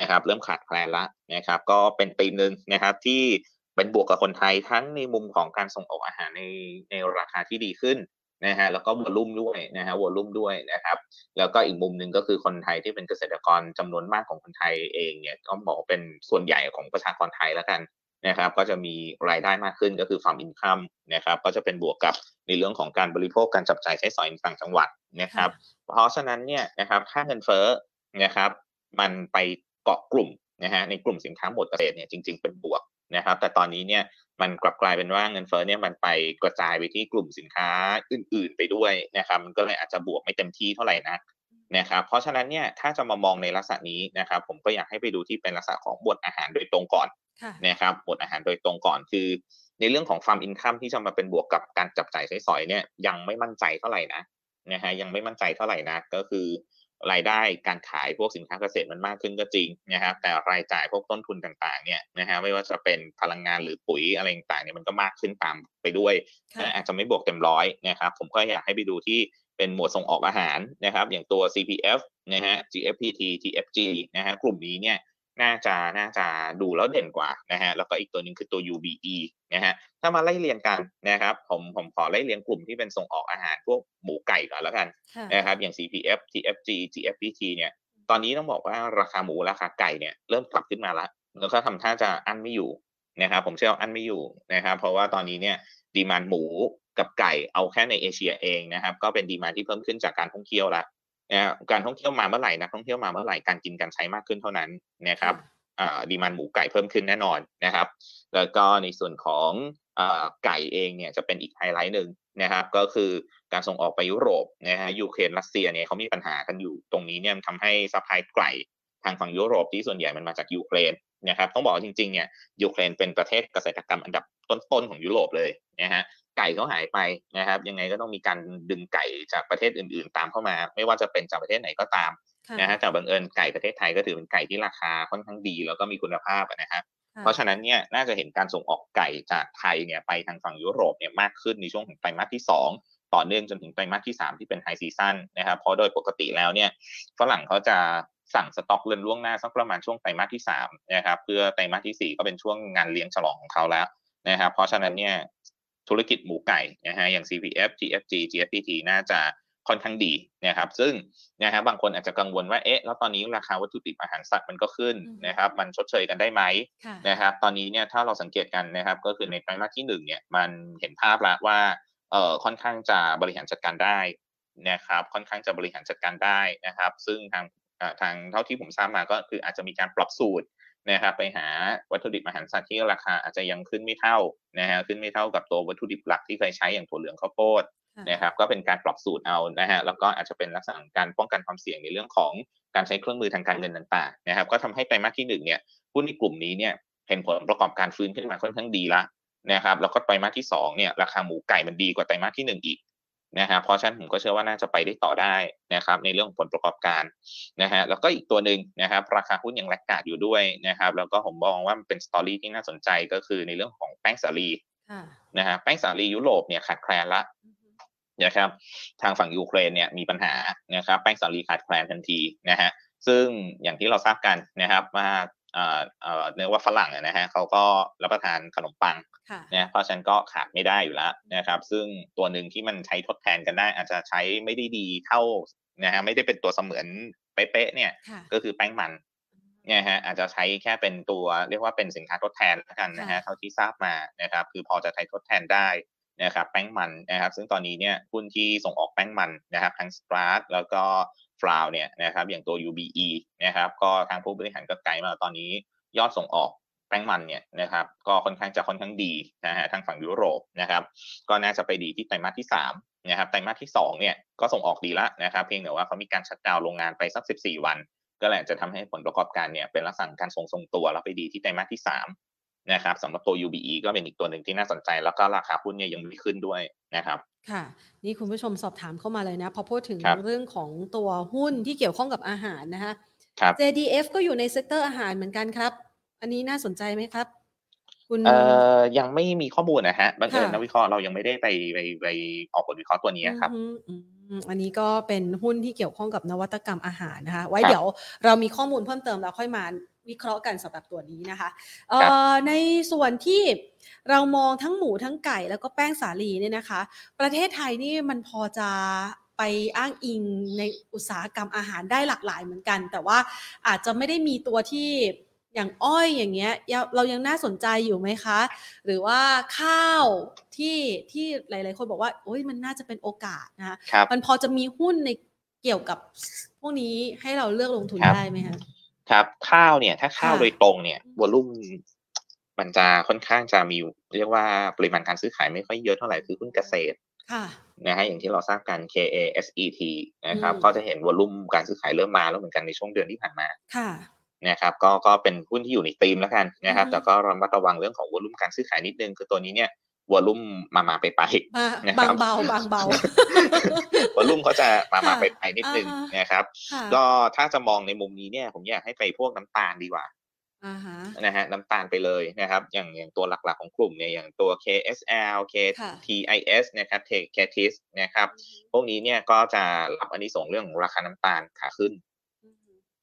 นะครับ เริ่มขาดแคลนละนะครับ ก็เป็นปีหนึ่งนะครับที่เป็นบวกกับคนไทยทั้งในมุมของการส่งออกอาหารในในราคาที่ดีขึ้นนะฮะแล้วก็วอลุ่มด้วยนะฮะวอลุ่มด้วยนะครับ แล้วก็อีกมุมหนึ่งก็คือคนไทยที่เป็นเกษตรกรจำนวนมากของคนไทยเองเนี่ยก็บอกเป็นส่วนใหญ่ของประชากรไทยแล้วกัน นะครับก็จะมีรายได้มากขึ้นก็คือฟาร์มอินคัมนะครับก็จะเป็นบวกกับในเรื่องของการบริโภคการจับจ่ายใช้สอยในต่างจังหวัดนะครับ เพราะฉะนั้นเนี่ยนะครับค่าเงินเฟ้อนะครับ มันไปเกาะกลุ่มนะฮะในกลุ่มสินค้าหมวดเกษตรเนี่ยจริง ๆเป็นบวกนะครับ แต่ตอนนี้เนี่ยมันกลับกลายเป็นว่าเงินเฟ้อเนี่ยมันไปกระจายไปที่กลุ่มสินค้าอื่น ๆ ไปด้วยนะครับมันก็เลยอาจจะบวกไม่เต็มที่เท่าไหร่นัก นะครับเพราะฉะนั้นเนี่ยถ้าจะมามองในลักษณะนี้นะครับผมก็อยากให้ไปดูที่เป็นลักษณะของบวดอาหารโดยตรงก่อนนะครับบวดอาหารโดยตรงก่อนคือ ในเรื่องของฟาร์มอินคัมที่จะมาเป็นบวกกับการจับจ่ายใช้สอยเนี่ยยังไม่มั่นใจเท่าไหร่นะนะฮะยังไม่มั่นใจเท่าไหร่นะก็คือรายได้การขายพวกสินค้าเกษตรมันมากขึ้นก็จริงนะครับแต่รายจ่ายพวกต้นทุนต่างๆเนี่ยนะฮะไม่ว่าจะเป็นพลังงานหรือปุ๋ยอะไรต่างๆเนี่ยมันก็มากขึ้นตามไปด้วยอาจจะไม่บวกเต็มร้อยนะครับผมก็อยากให้ไปดูที่ เป็นหมวดส่งออกอาหารนะครับ อย่างตัว CPF นะฮะ GFPT TFG นะฮะกลุ่มนี้เนี่ยน่าจะน่าจะดูแล้วเด่นกว่านะฮะแล้วก็อีกตัวหนึ่งคือตัว UBE นะฮะถ้ามาไล่เรียงกันนะครับผมผมขอไล่เรียงกลุ่มที่เป็นส่งออกอาหารพวกหมูไก่ก่อนแล้วกันนะครับอย่าง CPF TFG GFPT เนี่ยตอนนี้ต้องบอกว่าราคาหมูราคาไก่เนี่ยเริ่มกลับขึ้นมาแล้วแล้วก็ทำท่าจะอั้นไม่อยู่นะครับผมเชื่อว่าอั้นไม่อยู่นะครับเพราะว่าตอนนี้เนี่ยdemand หมู กับไก่เอาแค่ในเอเชียเองนะครับก็เป็น demand ที่เพิ่มขึ้นจากการท่องเที่ยวแล้วนะการท่องเที่ยวมาเมื่อไหร่นักท่องเที่ยวมาเมื่อไหร่การกินการใช้มากขึ้นเท่านั้นนะครับ demand หมูไก่เพิ่มขึ้นแน่นอนนะครับ แล้วก็ในส่วนของไก่เองเนี่ยจะเป็นอีกไฮไลท์หนึ่งนะครับ ก็คือการส่งออกไปยุโรปนะฮะยูเครนรัสเซียเนี่ยเขามีปัญหากันอยู่ตรงนี้เนี่ยทำให้ supply ไก่ทางฝั่งยุโรปที่ส่วนใหญ่มันมาจากยูเครนนะครับต้องบอกจริงๆเนี่ยยูเครนเป็นประเทศเกษตรกรรมอันดับต้นๆของยุโรปเลยนะฮะ ไก่เขาหายไปนะครับ ยังไงก็ต้องมีการดึงไก่จากประเทศอื่น ๆ ตามเข้ามา ไม่ว่าจะเป็นจากประเทศไหนก็ตามนะฮะแต่บังเอิญไก่ประเทศไทยก็ถือเป็นไก่ที่ราคาค่อนข้างดีแล้วก็มีคุณภาพนะฮะเพราะฉะนั้นเนี่ยน่าจะเห็นการส่งออกไก่จากไทยเนี่ยไปทางฝั่งยุโรปเนี่ยมากขึ้นในช่วงของไตรมาสที่ 2 ต่อเนื่องจนถึงไตรมาสที่ 3 ที่เป็นไฮซีซั่นนะครับเพราะโดยปกติแล้วเนี่ยฝรั่งเขาจะสั่งสต็อกเรือนล่วงหน้าสักประมาณช่วงไตรมาสที่3นะครับเพื่อไตรมาสที่ 4 ก็เป็นช่วงงานเลี้ยงฉลองของเขาแล้วนะครับเพราะฉะนั้นเนี่ย ธุรกิจหมูไก่นะฮะอย่าง CPF GFG GFPT น่าจะค่อนข้างดีนะครับ ซึ่งนะฮะบางคนอาจจะกังวลว่าเอ๊ะแล้วตอนนี้ราคาวัตถุดิบอาหารสัตว์มันก็ขึ้นนะครับ มันชดเชยกันได้ไหมนะครับตอนนี้เนี่ยถ้าเราสังเกตกันนะครับ ก็คือในไตรมาสที่หนึ่งเนี่ยมันเห็นภาพแล้วว่าเอ่อค่อนข้างจะบริหารจัดการได้นะครับ ค่อนข้างจะบริหารจัดการได้นะครับ ซึ่งทางทางเท่าที่ผมทราบมาก็คืออาจจะมีการปรับสูตร นะครับไปหาวัตถุดิบอาหารสัตว์ที่ราคาอาจจะยังขึ้นไม่เท่านะฮะขึ้นไม่เท่ากับตัววัตถุดิบหลักที่เคยใช้อย่างถั่วเหลืองข้าวโพดนะครับก็เป็นการปรับสูตรเอานะฮะแล้วก็อาจจะเป็นลักษณะการป้องกันความเสี่ยงในเรื่องของการใช้เครื่องมือทางการเงินต่างๆนะครับก็ทำให้ไตรมาสที่หนึ่งเนี่ยหุ้นในกลุ่มนี้เนี่ยเห็นผลประกอบการฟื้นขึ้นมาค่อนข้างดีละนะครับแล้วก็ไตรมาสที่2เนี่ยราคาหมูไก่มันดีกว่าไตรมาสที่ 1 อีก นะครับเพราะฉะนั้นผมก็เชื่อว่าน่าจะไปได้ต่อได้นะครับในเรื่องของผลประกอบการนะฮะแล้วก็อีกตัวหนึ่งนะครับราคาหุ้นยังแลกกาดอยู่ด้วยนะครับแล้วก็ผมมองว่ามันเป็นสตอรี่ที่น่าสนใจก็คือในเรื่องของแป้งสาลีนะฮะแป้งสาลียุโรปเนี่ยขาดแคลนละนะครับทางฝั่งยูเครนเนี่ยมีปัญหานะครับแป้งสาลีขาดแคลนทันทีนะฮะซึ่งอย่างที่เราทราบกันนะครับว่า เอ่อเอ่อเนื่องว่าฝรั่งนะฮะเขาก็รับประทานขนมปังนะเพราะฉะนั้นก็ขาดไม่ได้อยู่แล้วนะครับ ซึ่งตัวหนึ่งที่มันใช้ทดแทนกันได้ อาจจะใช้ไม่ได้ดีเท่านะฮะไม่ได้เป็นตัวเสมือนเป๊ะๆเนี่ยก็คือแป้งมันเนี่ยฮะอาจจะใช้แค่เป็นตัวเรียกว่าเป็นสินค้าทดแทนแล้วกันนะฮะเท่าที่ทราบมานะครับคือพอจะใช้ทดแทนได้นะครับแป้งมันนะครับซึ่งตอนนี้เนี่ยหุ้นที่ส่งออกแป้งมันนะครับทั้งสตราร์แล้วก็ ฟลาวเนี่ยนะครับอย่างตัว UBE นะครับก็ทางผู้บริหารก็ไกด์มาตอนนี้ยอดส่งออกแป้งมันเนี่ยนะครับก็ค่อนข้างจะค่อนข้างดีนะฮะทางฝั่งยุโรปนะครับก็น่าจะไปดีที่ไตรมาสที่3นะครับไตรมาสที่2เนี่ยก็ส่งออกดีละนะครับเพียงแต่ว่าเขามีการชัดดาวโรงงานไปสัก 14 วัน ก็แหละจะทำให้ผลประกอบการเนี่ยเป็นลักษณะการทรงทรงตัวแล้วไปดีที่ไตรมาสที่3 นะครับสำหรับตัว UBE ก็เป็นอีกตัวหนึ่งที่น่าสนใจ แล้วก็ราคาหุ้นเนี่ยยังไม่ขึ้นด้วยนะครับค่ะนี่คุณผู้ชมสอบถามเข้ามาเลยนะพอพูดถึงเรื่องของตัวหุ้นที่เกี่ยวข้องกับอาหารนะคะครับ JDF ก็อยู่ใน sector อาหารเหมือนกันครับ อันนี้น่าสนใจไหมครับคุณเอ่อยังไม่มีข้อมูลนะฮะบังเอิญนักวิเคราะห์เรายังไม่ได้ไปไปไปออกบทวิเคราะห์ตัวนี้ครับอันนี้ก็เป็นหุ้นที่เกี่ยวข้องกับนวัตกรรมอาหารนะคะ ไว้เดี๋ยวเรามีข้อมูลเพิ่มเติมแล้วค่อยมา วิเคราะห์กันสำหรับตัวนี้นะคะในส่วนที่เรามองทั้งหมูทั้งไก่แล้วก็แป้งสาลีเนี่ยนะคะ ประเทศไทยนี่มันพอจะไปอ้างอิงในอุตสาหกรรมอาหารได้หลากหลายเหมือนกัน แต่ว่าอาจจะไม่ได้มีตัวที่อย่างอ้อยอย่างเงี้ยเรายังน่าสนใจอยู่ไหมคะ หรือว่าข้าวที่ที่หลาย ๆ คนบอกว่าโอ้ยมันน่าจะเป็นโอกาสนะคะมันพอจะมีหุ้นในเกี่ยวกับพวกนี้ให้เราเลือกลงทุนได้ไหมคะ ครับข้าวเนี่ยถ้าข้าวโดยตรงเนี่ยวอลุ่มมันจะค่อนข้างจะมีเรียกว่าปริมาณการซื้อขายไม่ค่อยเยอะเท่าไหร่คือหุ้นเกษตรนะฮะอย่างที่เราทราบกัน KASET นะครับก็จะเห็นวอลุ่มการซื้อขายเริ่มมาแล้วเหมือนกันในช่วงเดือนที่ผ่านมานะครับก็ก็เป็นหุ้นที่อยู่ในธีมแล้วกันนะครับ แต่ก็ระมัดระวังเรื่องของวอลุ่มการซื้อขายนิดนึงคือตัวนี้เนี่ย วอลุ่มมามาไปไปบางเบาบางเบาวอลุ่มเขาจะมามาไปไปนิดนึงนะครับก็ถ้าจะมองในมุมนี้เนี่ย ผมอยากให้ไปพวกน้ำตาลดีกว่านะฮะน้ำตาลไปเลยนะครับ อย่างอย่างตัวหลักๆของกลุ่มเนี่ยอย่างตัว KSL KTIS นะครับ KTIS นะครับ พวกนี้เนี่ยก็จะรับอันนี้ส่งเรื่องราคาน้ำตาลขาขึ้น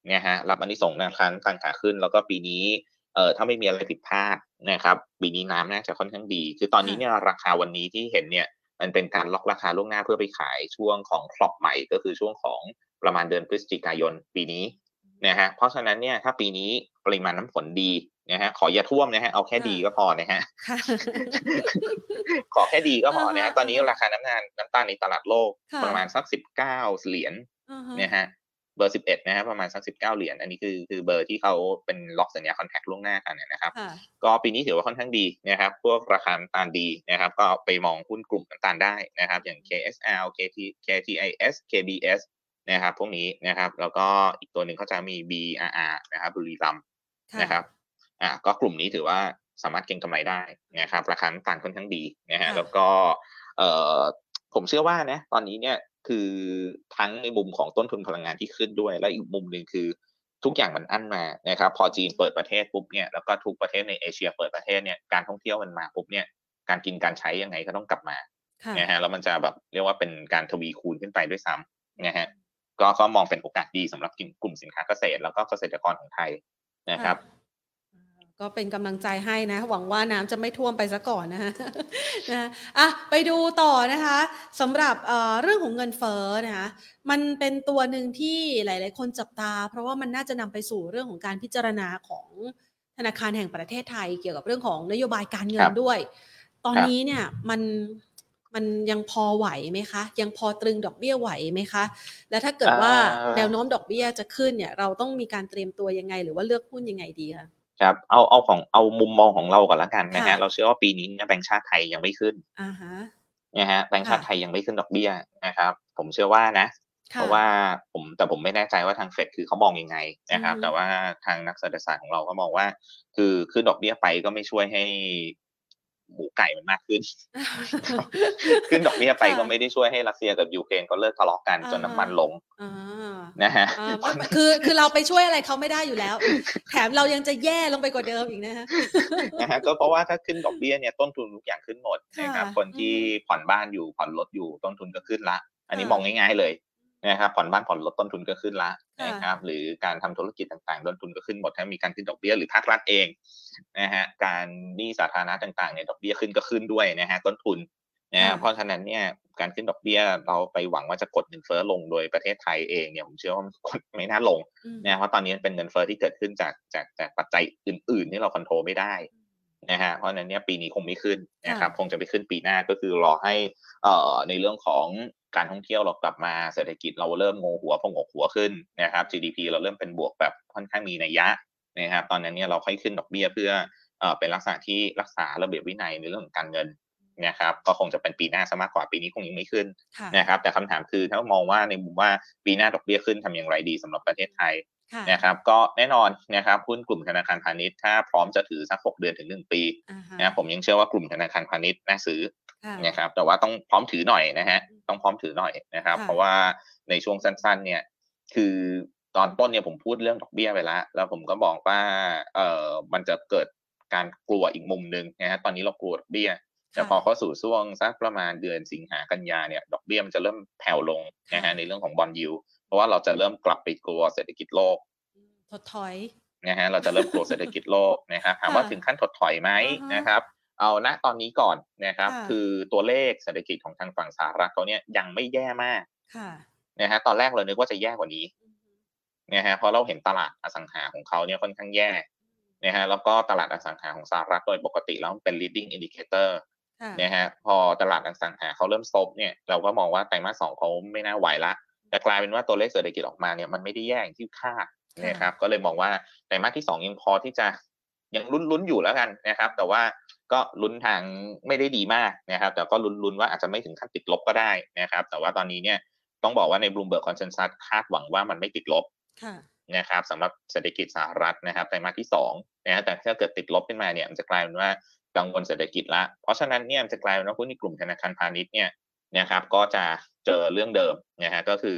เนี่ยฮะรับอันนี้ส่งราคาน้ำตาลขาขึ้น แล้วก็ปีนี้เอ่อถ้าไม่มีอะไรผิดพลาดนะครับปีนี้น้ำน่าจะค่อนข้างดี คือตอนนี้เนี่ยราคาวันนี้ที่เห็นเนี่ยมันเป็นการล็อกราคาล่วงหน้าเพื่อไปขายช่วงของคลอปใหม่ก็คือช่วงของประมาณเดือนพฤศจิกายนปีนี้นะฮะเพราะฉะนั้นเนี่ยถ้าปีนี้ปริมาณน้ำฝนดีนะฮะขออย่าท่วมนะฮะเอาแค่ดีก็พอนะฮะค่ะขอแค่ดีก็พอนะอ่าฮะฮะตอนนี้ราคาน้ำตาลน้ำตาลในตลาดโลกค่ะประมาณสักสิบเก้าเหรียญอ่าฮะนะฮะ เบอร์สิบเอ็ดนะฮะประมาณสักสิบเก้าเหรียญอันนี้คือคือเบอร์ที่เขาเป็นล็อกสัญญาคอนแทคล่วงหน้ากันนะครับค่ะก็ปีนี้ถือว่าค่อนข้างดีนะครับพวกราคาน้ำตาลดีนะครับก็ไปมองหุ้นกลุ่มน้ำตาลได้นะครับอย่าง KSL KT KTIS KBS นะครับพวกนี้นะครับแล้วก็อีกตัวหนึ่งเขาจะมี BRR นะครับบุรีรัมย์ค่ะนะครับอ่าก็กลุ่มนี้ถือว่าสามารถเก็งกำไรได้นะครับราคาน้ำตาลค่อนข้างดีนะฮะค่ะแล้วก็เอ่อผมเชื่อว่านะตอนนี้เนี่ย คือทั้งในมุมของต้นทุนพลังงานที่ขึ้นด้วย และอีกมุมหนึ่งคือทุกอย่างมันอั้นมานะครับพอจีนเปิดประเทศปุ๊บเนี่ยแล้วก็ทุกประเทศในเอเชียเปิดประเทศเนี่ยการท่องเที่ยวมันมาปุ๊บเนี่ยการกินการใช้ยังไงก็ต้องกลับมาค่ะนะฮะแล้วมันจะแบบเรียกว่าเป็นการทวีคูณขึ้นไปด้วยซ้ำนะฮะก็ก็มองเป็นโอกาสดีสำหรับกลุ่มสินค้าเกษตร แล้วก็เกษตรกรของไทยนะครับ ก็เป็นกำลังใจให้นะ หวังว่าน้ำจะไม่ท่วมไปซะก่อนนะฮะนะอะไปดูต่อนะคะสำหรับเอ่อเรื่องของเงินเฟ้อนะคะมันเป็นตัวหนึ่งที่หลาย ๆ คนจับตา เพราะว่ามันน่าจะนำไปสู่เรื่องของการพิจารณาของธนาคารแห่งประเทศไทย เกี่ยวกับเรื่องของนโยบายการเงิคนรับด้วย ตอนครับนี้เนี่ยมันมันยังพอไหวไหมคะ ยังพอตรึงดอกเบี้ยไหวไหมคะ แล้วถ้าเกิดว่าอ่าแนวโน้มดอกเบี้ยจะขึ้นเนี่ย เราต้องมีการเตรียมตัวยังไง หรือว่าเลือกหุ้นยังไงดีคะ ครับเอาเอาของเอามุมมองของเราก่อนละกันนะค่ะฮะเราเชื่อว่าปีนี้เนี่ยแบงก์ชาติไทยยังไม่ขึ้นอ่าฮะนะฮะแบงก์ชาติค่ะไทยยังไม่ขึ้นดอกเบี้ยนะครับ ผมเชื่อว่านะค่เพราะว่าผมแต่ผมไม่แน่ใจว่าทางเฟดคือเขามองยังไงนะครับอือฮึแต่ว่าทางนักเศรษฐศาสตร์ของเราก็มองว่า คือขึ้นดอกเบี้ยไปก็ไม่ช่วยให้ หมูไก่มันมากขึ้น ขึ้นดอกเบี้ยไปก็ไม่ได้ช่วยให้รัสเซียกับยูเครนก็เลิกทะเลาะกันจนน้ำมันลงอ่านะฮะอ่าไม่ไม่คือคือเราไปช่วยอะไรเขาไม่ได้อยู่แล้ว แถมเรายังจะแย่ลงไปกว่าเดิมอีกนะฮะนะฮะก็เพราะว่าถ้าขึ้นดอกเบี้ยเนี่ยต้นทุนทุกอย่างขึ้นหมดนะครับค่ะคนที่อืมผ่อนบ้านอยู่ผ่อนรถอยู่ต้นทุนก็ขึ้นละ อันนี้ค่ะมองง่ายๆเลย นะครับผ่อนบ้านผ่อนรถต้นทุนก็ขึ้นละค่ะนะครับหรือการทำธุรกิจต่างๆต้นทุนก็ขึ้นหมดถ้ามีการขึ้นดอกเบี้ยหรือภาครัฐเองนะฮะการหนี้สาธารณะต่างๆเนี่ยดอกเบี้ยขึ้นก็ขึ้นด้วยนะฮะต้นทุนนะฮะค่ะเพราะฉะนั้นเนี่ยการขึ้นดอกเบี้ยเราไปหวังว่าจะกดเงินเฟ้อลงโดยประเทศไทยเองเนี่ยผมเชื่อว่ามันกดไม่น่าลงอืมนะเพราะตอนนี้มันเป็นเงินเฟ้อที่เกิดขึ้นจากจากจากปัจจัยอื่น ๆ ที่เราควบคุมไม่ได้นะฮะเพราะฉะนั้นเนี่ยปีนี้คงไม่ขึ้นนะครับค่ะคงจะไปขึ้นปีหน้าก็คือรอให้เอ่อในเรื่องของ การท่องเที่ยวเรากลับมาเศรษฐกิจเราเริ่มงงหัวพองกหัวขึ้นนะครับ GDP เราเริ่มเป็นบวกแบบค่อนข้างมีนัยยะนะครับตอนนั้นเนี่ยเราค่อยขึ้นดอกเบี้ยเพื่อเอ่อเป็นลักษณะที่รักษาระเบียบวินัยในเรื่องของการเงินนะครับก็คงจะเป็นปีหน้าซะมากกว่าปีนี้คงยังไม่ขึ้นค่ะนะครับแต่คำถามคือถ้ามองว่าในมุมว่าปีหน้าดอกเบี้ยขึ้นทำอย่างไรดีสำหรับประเทศไทยค่ะนะครับก็แน่นอนนะครับหุ้นกลุ่มธนาคารพาณิชย์ถ้าพร้อมจะถือสัก 6 เดือนถึง 1 ปีอ่าฮะนะครับผมยังเชื่อว่ากลุ่มธนาคารพาณิชย์น่าซื้อค่ะ นะครับ แต่ว่าต้องพร้อมถือหน่อยนะฮะต้องพร้อมถือหน่อยนะครับค่ะเพราะว่าในช่วงสั้น ๆ เนี่ย คือตอนต้นเนี่ยผมพูดเรื่องดอกเบี้ยไปแล้ว แล้วผมก็บอกว่าเอ่อมันจะเกิดการกลัวอีกมุมหนึ่งนะฮะตอนนี้เรากลัวดอกเบี้ยแต่พอเข้าสู่ช่วงสักประมาณเดือนสิงหากันยาเนี่ยดอกเบี้ยมันจะเริ่มแผ่วลงนะฮะในเรื่องของบอลยูเพราะว่าเราจะเริ่มกลับไปกลัวเศรษฐกิจโลกถดถอยนะฮะเราจะเริ่มกลัวเศรษฐกิจโลกนะครับถามว่าค่ะถึงขั้นถดถอยไหมอ่าฮะนะครับ เอาณตอนนี้ก่อนนะครับค่ะคือตัวเลขเศรษฐกิจของทางฝั่งสหรัฐเขาเนี่ยยังไม่แย่มากค่ะนะฮะตอนแรกเรานึกว่าจะแย่กว่านี้นะฮะเพราะเราเห็นตลาดอสังหาของเขาเนี่ยค่อนข้างแย่นะฮะแล้วก็ตลาดอสังหาของสหรัฐโดยปกติแล้วมันเป็น leading indicator ค่ะนะฮะพอตลาดอสังหาเขาเริ่มซบเนี่ยเราก็มองว่าไตรมาสสองเขาไม่น่าไหวละแต่กลายเป็นว่าตัวเลขเศรษฐกิจออกมาเนี่ยมันไม่ได้แย่อย่างที่คาดนะครับ ก็เลยมองว่าไตรมาสที่สองยังพอที่จะยังลุ้นๆอยู่แล้วกันนะครับ แต่ว่า ก็ลุ้นทางไม่ได้ดีมากนะครับ แต่ก็ลุ้นๆว่าอาจจะไม่ถึงขั้นติดลบก็ได้นะครับ แต่ว่าตอนนี้เนี่ยต้องบอกว่าใน Bloomberg Consensus คาดหวังว่ามันไม่ติดลบค่ะนะครับสำหรับเศรษฐกิจสหรัฐนะครับไตรมาสที่สองนะฮะแต่ถ้าเกิดติดลบขึ้นมาเนี่ยมันจะกลายเป็นว่ากังวลเศรษฐกิจละ เพราะฉะนั้นเนี่ยมันจะกลายเป็นว่าหุ้นในกลุ่มธนาคารพาณิชย์เนี่ยนะครับ ก็จะเจอเรื่องเดิมนะฮะก็คือ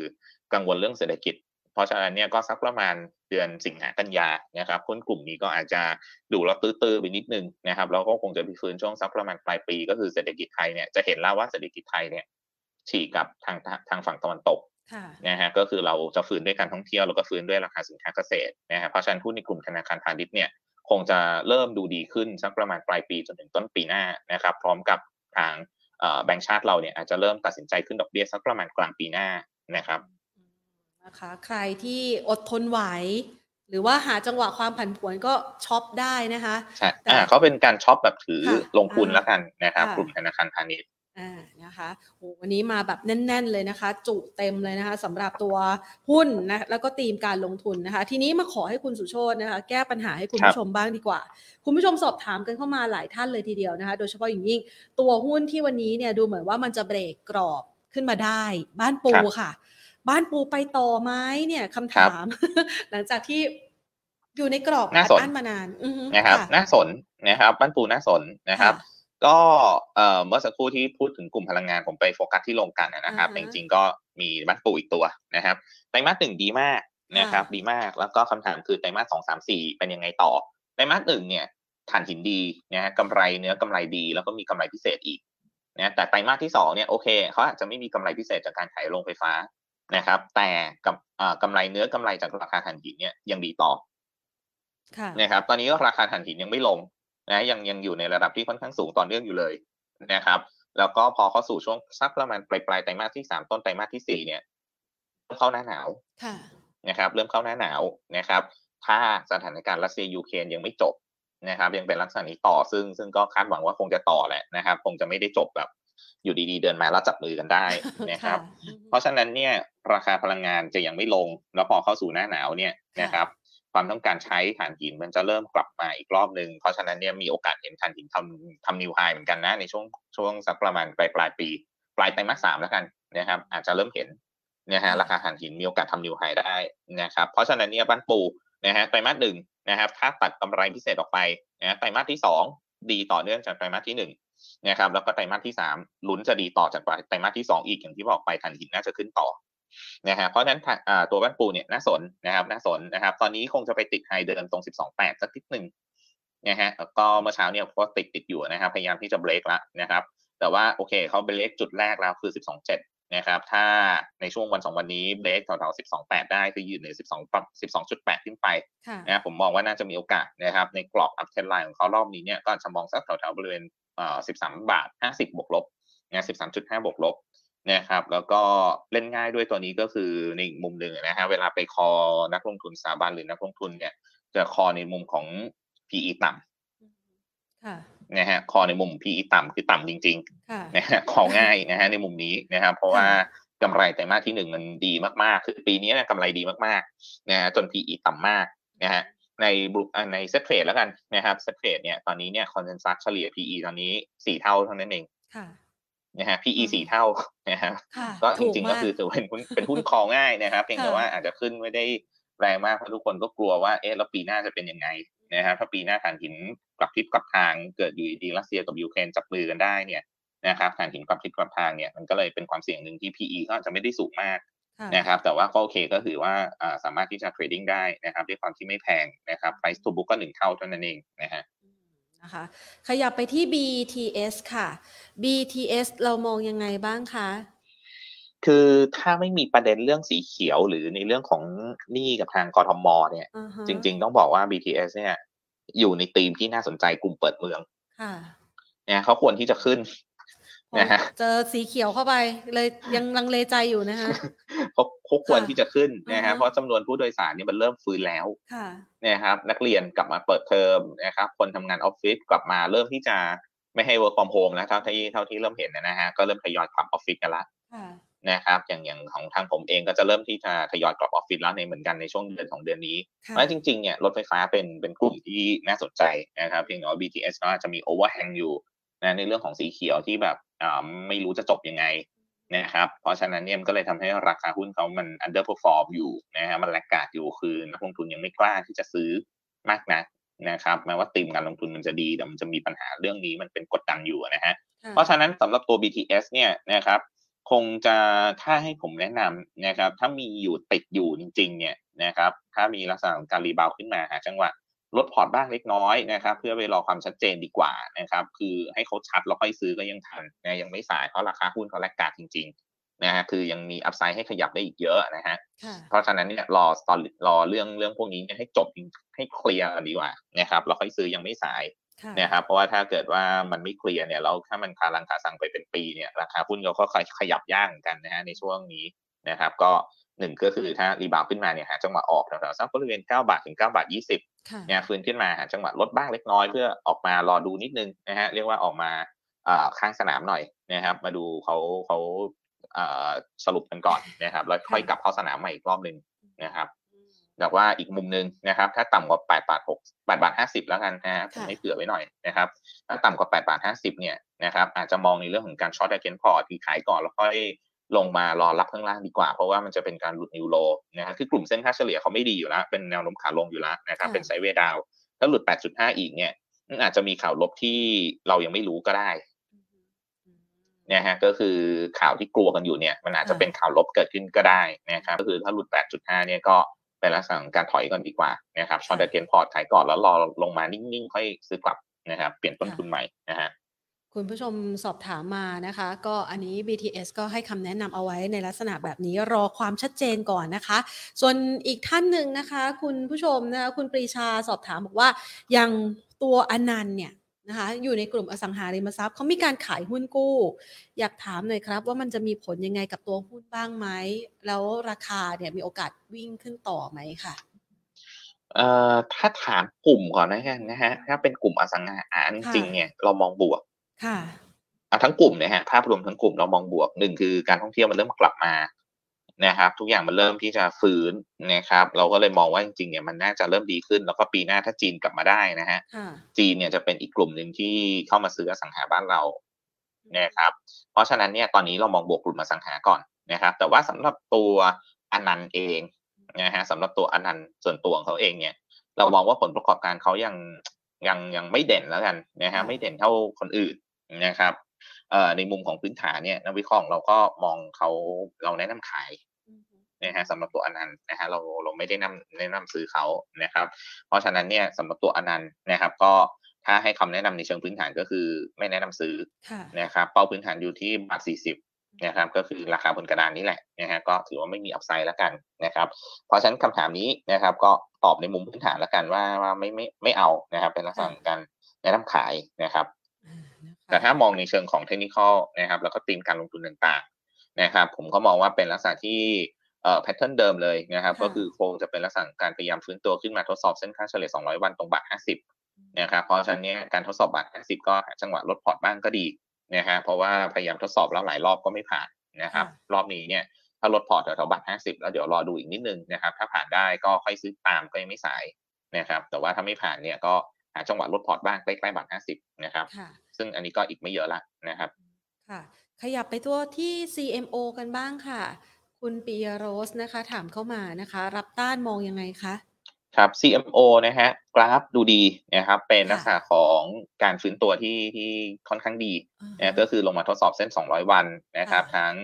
กังวลเรื่องเศรษฐกิจ เพราะฉะนั้นเนี่ยก็สักประมาณเดือนสิงหากันยานะครับหุ้นกลุ่มนี้ก็อาจจะดูแล้วตื้อๆไปนิดนึงนะครับแล้วก็คงจะไปฟื้นช่วงสักประมาณปลายปีก็คือเศรษฐกิจไทยเนี่ยจะเห็นแล้วว่าเศรษฐกิจไทยเนี่ยฉีกกับทางทางฝั่งตะวันตกค่ะนะฮะก็คือเราจะฟื้นด้วยการท่องเที่ยวแล้วก็ฟื้นด้วยราคาสินค้าเกษตรนะฮะเพราะฉะนั้นหุ้นในกลุ่มธนาคารพาณิชย์เนี่ยคงจะเริ่มดูดีขึ้นสักประมาณปลายปีจนถึงต้นปีหน้านะครับ พร้อมกับทางแบงก์ชาติเราเนี่ยอาจจะเริ่มตัดสินใจขึ้นดอกเบี้ยสักประมาณกลางปีหน้านะครับ นะคะใครที่อดทนไหว หรือว่าหาจังหวะความผันผวนก็ shop ได้นะคะใช่แต่อ่าเขาเป็นการ shop แบบถือค่ะลงทุนอ่าแล้วกันนะครับค่ะกลุ่มธนาคารพาณิชย์อ่านะคะโหวันนี้มาแบบแน่น ๆเลยนะคะ จุเต็มเลยนะคะสำหรับตัวหุ้นนะแล้วก็ธีมการลงทุนนะคะ ทีนี้มาขอให้คุณสุโชตนะคะ แก้ปัญหาให้คุณครับผู้ชมบ้างดีกว่า คุณผู้ชมสอบถามกันเข้ามาหลายท่านเลยทีเดียวนะคะ โดยเฉพาะอย่างยิ่งตัวหุ้นที่วันนี้เนี่ยดูเหมือนว่ามันจะเบรกกรอบขึ้นมาได้ บ้านปูค่ะ บ้านปูไปต่อไหมเนี่ยคำถาม หลังจากที่อยู่ในกรอบน่าอัดสนอั้นมานานอือฮึนะครับค่ะน่าสนนะครับ บ้านปูน่าสนนะครับค่ะก็เอ่อเมื่อสักครู่ที่พูดถึงกลุ่มพลังงานผมไปโฟกัสที่ลงกลันนะครับอ่าฮะแต่จริงๆก็มีบ้านปูอีกตัวนะครับไตรมาสหนึ่งดีมากนะครับค่ะดีมากแล้วก็คำถามคือไตรมาสสองสามสี่เป็นยังไงต่อไตรมาสหนึ่งเนี่ยฐานหินดีนะฮะกำไรเนื้อกำไรดี แล้วก็มีกำไรพิเศษอีกนะแต่ไตรมาสที่สองเนี่ยโอเคเขาอาจจะไม่มีกำไรพิเศษจากการขายโรงไฟฟ้า นะครับ แต่กับอ่ากำไรเนื้อกำไรจากราคาถ่านหินเนี่ยยังดีต่อค่ะนะครับตอนนี้ก็ราคาถ่านหินยังไม่ลงนะยังยังอยู่ในระดับที่ค่อนข้างสูงต่อเนื่องอยู่เลยนะครับ แล้วก็พอเข้าสู่ช่วงสักประมาณปลายปลายๆไตรมาสที่สามต้นไตรมาสที่สี่เนี่ยเริ่มเข้าหน้าหนาวค่ะนะครับ เริ่มเข้าหน้าหนาวนะครับ ถ้าสถานการณ์รัสเซียยูเครนยังไม่จบนะครับ ยังเป็นลักษณะนี้ต่อซึ่งซึ่งก็คาดหวังว่าคงจะต่อแหละนะครับ คงจะไม่ได้จบแบบ อยู่ดีๆเดินมาแล้วจับมือกันได้นะครับอือฮึเพราะฉะนั้นเนี่ยราคาพลังงานจะยังไม่ลง แล้วพอเข้าสู่หน้าหนาวเนี่ยนะครับความต้องการใช้ถ่านหินมันจะเริ่มกลับมาอีกรอบหนึ่งเพราะฉะนั้นเนี่ยมีโอกาสเห็นถ่านหินทำทำนิวไฮเหมือนกันนะในช่วงช่วงสักประมาณปลายปลายปี ปลายไตรมาสสามแล้วกันนะครับ อาจจะเริ่มเห็นนะฮะราคาถ่านหินมีโอกาสทำนิวไฮได้นะครับ เพราะฉะนั้นเนี่ยบ้านปูนะฮะไตรมาสหนึ่งนะครับ ถ้าตัดกำไรพิเศษออกไปนะไตรมาสที่สองดีต่อเนื่องจากไตรมาสที่หนึ่ง นะครับแล้วก็ไตรมาสที่สามลุ้นจะดีต่อจากไตรมาสที่สองอีกอย่างที่บอกไปถ่านหินน่าจะขึ้นต่อนะฮะเพราะฉะนั้นถ่านอ่าตัวบ้านปูเนี่ยน่าสนนะครับน่าสนนะครับ ตอนนี้คงจะไปติดไฮเดิมตรงสิบสองแปดสักนิดหนึ่งนะฮะแล้วก็เมื่อเช้าเนี่ยก็ติดติดอยู่นะครับพยายามที่จะเบรกละนะครับ แต่ว่าโอเคเขาเบรกจุดแรกแล้วคือสิบสองเจ็ดนะครับ ถ้าในช่วงวันสองวันนี้เบรกแถวๆสิบสองแปดได้คือยืนในสิบสองสิบสองจุดแปดขึ้นไปค่ะนะครับผมมองว่าน่าจะมีโอกาสนะครับในกรอบ uptrend line ของเขารอบนี้เนี่ยก็อาจจะมองสักแถวๆบริเวณเอ่อ13บาท50บวกลบนะ13.5บวกลบนะครับแล้วก็เล่นง่ายด้วยตัวนี้ก็คือในอีกมุมหนึ่งนะฮะเวลาไป call นักลงทุนสถาบันหรือนักลงทุนเนี่ยจะ call ในมุมของ PE ต่ำค่ะนะฮะ call ในมุม PE ต่ำคือต่ำจริงๆค่ะนะฮะของง่ายนะฮะในมุมนี้นะครับเพราะว่ากำไรไตรมาสที่หนึ่งมันดีมากๆ คือปีนี้เนี่ยกำไรดีมากๆนะฮะจน PE ต่ำมากนะฮะ ในบุอ่าใน SETTRADE แล้วกันนะครับ SETTRADE เนี่ยตอนนี้เนี่ย consensus เฉลี่ย PE ตอนนี้สี่เท่าเท่านั้นเองค่ะนะฮะ PE สี่เท่านะฮะค่ะก็จถูริงๆก็มาคือถือเป็นหุ้นเป็นหุ้น call ง่ายนะครับเพียงแต่ค่ะว่าอาจจะขึ้นไม่ได้แรงมากเพราะทุกคนก็กลัวว่าเอ๊ะแล้วปีหน้าจะเป็นยังไงนะครับถ้าปีหน้าฐานหินกลับทิศกลับทางเกิดอยู่ดีๆรัสเซียกับยูเครนจับมือกันได้เนี่ยนะครับฐานหินกลับทิศกลับทางเนี่ยมันก็เลยเป็นความเสี่ยงหนึ่งที่ PE ก็อาจจะไม่ได้สูงมากค่ะ นะครับแต่ว่าก็โอเคก็ถือว่าอ่าสามารถที่จะเทรดดิ้งได้นะครับด้วยความที่ไม่แพงนะครับ price to book ก็หนึ่งเท่าเท่านั้นเองนะฮะอืมนะคะขยับไปที่ BTS ค่ะ BTS เรามองยังไงบ้างคะคือถ้าไม่มีประเด็นเรื่องสีเขียวหรือในเรื่องของหนี้กับทางกทมเนี่ยอ่าฮะจริง ๆ ต้องบอกว่า BTS เนี่ย อยู่ในธีมที่น่าสนใจกลุ่มเปิดเมืองค่ะนะเขาควรที่จะขึ้นพอ นะฮะเจอสีเขียวเข้าไปเลยยังลังเลใจอยู่นะคะเขาเขาควรค่ะที่จะขึ้นนะอ่าฮะฮะเพราะจำนวนผู้โดยสารเนี่ยมันเริ่มฟื้นแล้วค่ะนะครับ นักเรียนกลับมาเปิดเทอมนะครับ คนทำงานออฟฟิศกลับมาเริ่มที่จะไม่ให้ work from home แล้วเท่าที่เท่าที่เริ่มเห็นนะฮะก็เริ่มทยอยกลับออฟฟิศกันละค่ะนะครับอย่างอย่างของทางผมเองก็จะเริ่มที่จะทยอยกลับออฟฟิศแล้วในเหมือนกันในช่วงเดือนของเดือนนี้เพค่ะราะฉะนั้นจริงๆเนี่ยรถไฟฟ้าเป็นเป็นกลุ่มที่น่าสนใจนะครับเพียงแต่ว่า BTS ก็อาจจะมี overhang อยู่ นะในเรื่องของสีเขียวที่แบบอ่าไม่รู้จะจบยังไงนะครับเพราะฉะนั้นเนี่ยมันก็เลยทำให้ราคาหุ้นเขามัน underperform อยู่นะฮะมันแลกกาดอยู่คือนักลงทุนยังไม่กล้าที่จะซื้อมากนักนะครับแม้ว่าตีมการลงทุนมันจะดีแต่มันจะมีปัญหาเรื่องนี้มันเป็นกดดันอยู่นะฮะค่ะเพราะฉะนั้นสำหรับตัว BTS เนี่ยนะครับคงจะถ้าให้ผมแนะนำนะครับถ้ามีอยู่ติดอยู่จริงๆเนี่ยนะครับถ้ามีลักษณะของการ rebound ขึ้นมาหาจังหวะ ลด port บ้างเล็กน้อยนะครับ เพื่อไปรอความชัดเจนดีกว่านะครับ คือให้เขาชัดแล้วค่อยซื้อก็ยังทันนะยังไม่สายเพราะราคาหุ้นเขา laggard จริงๆนะฮะคือยังมี upside ให้ขยับได้อีกเยอะนะฮะค่ะเพราะฉะนั้นเนี่ยรอตอนรอเรื่องเรื่องพวกนี้เนี่ยให้จบให้เคลียร์กันดีกว่านะครับแล้วค่อยซื้อยังไม่สายค่ะนะครับเพราะว่าถ้าเกิดว่ามันไม่เคลียร์เนี่ยแล้วถ้ามันคารังคาซังไปเป็นปีเนี่ยราคาหุ้นเขาก็ขยับยากเหมือนกันนะฮะในช่วงนี้นะครับ ก็ หนึ่งก็คือถ้ารีบาวขึ้นมาเนี่ยหาจังหวะออกแถวๆสักบริเวณ9บาทถึง9บาท20ค่ะเนี่ยฟื้นขึ้นมาหาจังหวะลดบ้างเล็กน้อยเพื่อออกมารอดูนิดนึงนะฮะเรียกว่าออกมาอ่าข้างสนามหน่อยนะครับ มาดูเขาเขาอ่าสรุปกันก่อนนะครับ แล้วค่อยกลับเข้าสนามใหม่อีกรอบหนึ่งนะครับแต่ว่าอีกมุมหนึ่งนะครับ ถ้าต่ำกว่า8บาท6 8บาท50 แล้วกันนะฮะผมให้เผื่อไว้หน่อยนะครับ ถ้าต่ำกว่า8บาท50 เนี่ยนะครับ อาจจะมองในเรื่องของการ short against port คือขายก่อนแล้วค่อย ลงมารอรับข้างล่างดีกว่า เพราะว่ามันจะเป็นการหลุด new low นะครับคือกลุ่มเส้นค่าเฉลี่ยเขาไม่ดีอยู่แล้ว เป็นแนวโน้มขาลงอยู่แล้วนะครับเป็น sideway down ถ้าหลุด 8.5 อีกเนี่ยมันอาจจะมีข่าวลบที่เรายังไม่รู้ก็ได้นะฮะก็คือข่าวที่กลัวกันอยู่เนี่ย มันอาจจะเป็นข่าวลบเกิดขึ้นก็ได้นะครับก็คือถ้าหลุด 8.5 เนี่ยก็เป็นลักษณะของการถอยก่อนดีกว่านะครับช็อตเดเกนพอร์ตขายก่อนแล้วรอลงมานิ่งๆ ค่อยซื้อกลับนะครับ เปลี่ยนต้นทุนใหม่นะฮะ คุณผู้ชมสอบถามมานะคะ ก็อันนี้ BTS ก็ให้คำแนะนำเอาไว้ในลักษณะแบบนี้รอความชัดเจนก่อนนะคะ ส่วนอีกท่านหนึ่งนะคะ คุณผู้ชมนะคะคุณปรีชาสอบถามบอกว่าอย่างตัวอนันต์เนี่ยนะคะอยู่ในกลุ่มอสังหาริมทรัพย์เขามีการขายหุ้นกู้ อยากถามหน่อยครับ ว่ามันจะมีผลยังไงกับตัวหุ้นบ้างไหม แล้วราคาเนี่ยมีโอกาสวิ่งขึ้นต่อไหมค่ะเอ่อถ้าถามกลุ่มก่อนนะฮะนะฮะถ้าเป็นกลุ่มอสังหาจริงเนี่ยเรามองบวก ค่ะอะทั้งกลุ่มเนี่ยฮะภาพรวมทั้งกลุ่มเรามองบวกหนึ่งคือการท่องเที่ยวมันเริ่มกลับมานะครับ ทุกอย่างมันเริ่มที่จะฟื้นนะครับ เราก็เลยมองว่าจริงๆเนี่ยมันน่าจะเริ่มดีขึ้น แล้วก็ปีหน้าถ้าจีนกลับมาได้นะฮะค่ะจีนเนี่ยจะเป็นอีกกลุ่มหนึ่งที่เข้ามาซื้ออสังหาบ้านเรานะครับเพราะฉะนั้นเนี่ยตอนนี้เรามองบวกกลุ่มอสังหาก่อนนะครับ แต่ว่าสำหรับตัวอนันต์เองนะฮะสำหรับตัวอนันต์ส่วนตัวของเขาเองเนี่ย เรามองว่าผลประกอบการเขายังยังยังไม่เด่นแล้วกันนะฮะไม่เด่นเท่าคนอื่น นะครับเอ่อในมุมของพื้นฐานเนี่ยนักวิเคราะห์ของเราก็มองเขาเราแนะนำขายนะฮะสำหรับตัวอนันต์นะฮะเราเราไม่ได้นำแนะนำซื้อเขานะครับ เพราะฉะนั้นเนี่ยสำหรับตัวอนันต์นะครับ ก็ถ้าให้คำแนะนำในเชิงพื้นฐานก็คือไม่แนะนำซื้อค่ะนะครับ เป้าพื้นฐานอยู่ที่บาทสี่สิบนะครับ ก็คือราคาบนกระดานนี้แหละนะฮะก็ถือว่าไม่มีอัพไซด์แล้วกันนะครับ เพราะฉะนั้นคำถามนี้นะครับ ก็ตอบในมุมพื้นฐานแล้วกันว่าว่าไม่ไม่ไม่เอานะครับ เป็นลักษณะของการแนะนำขายนะครับอ่านะคะ แต่ถ้ามองในเชิงของ technical นะครับแล้วก็ธีมการลงทุนต่างๆนะครับ ผมก็มองว่าเป็นลักษณะที่เอ่อ pattern เดิมเลยนะครับ ก็คือคงจะเป็นลักษณะของการพยายามฟื้นตัวขึ้นมาทดสอบเส้นค่าเฉลี่ย 200 วันตรงบาท 50 นะครับ เพราะฉะนั้นเนี่ยการทดสอบบาท 50 ก็หาจังหวะลดพอร์ตบ้างก็ดีนะฮะเพราะว่าพยายามทดสอบแล้วหลายรอบก็ไม่ผ่านนะครับ รอบนี้เนี่ยถ้าลดพอร์ตแถวๆบาท 50 แล้วเดี๋ยวรอดูอีกนิดนึงนะครับ ถ้าผ่านได้ก็ค่อยซื้อตามก็ยังไม่สายนะครับ แต่ว่าถ้าไม่ผ่านเนี่ยก็ หาจังหวะลดพอร์ตบ้างใกล้ๆบาท50นะครับค่ะซึ่งอันนี้ก็อีกไม่เยอะละนะครับ ค่ะ ขยับไปตัวที่ CMO กันบ้างค่ะ คุณปียโรสนะคะ ถามเข้ามานะคะ รับต้านมองยังไงคะครับ CMO นะฮะกราฟดูดีนะครับ เป็นค่ะลักษณะของการฟื้นตัวที่ที่ค่อนข้างดีอ่านะก็คือลงมาทดสอบเส้น 200 วันนะครับค่ะทั้ง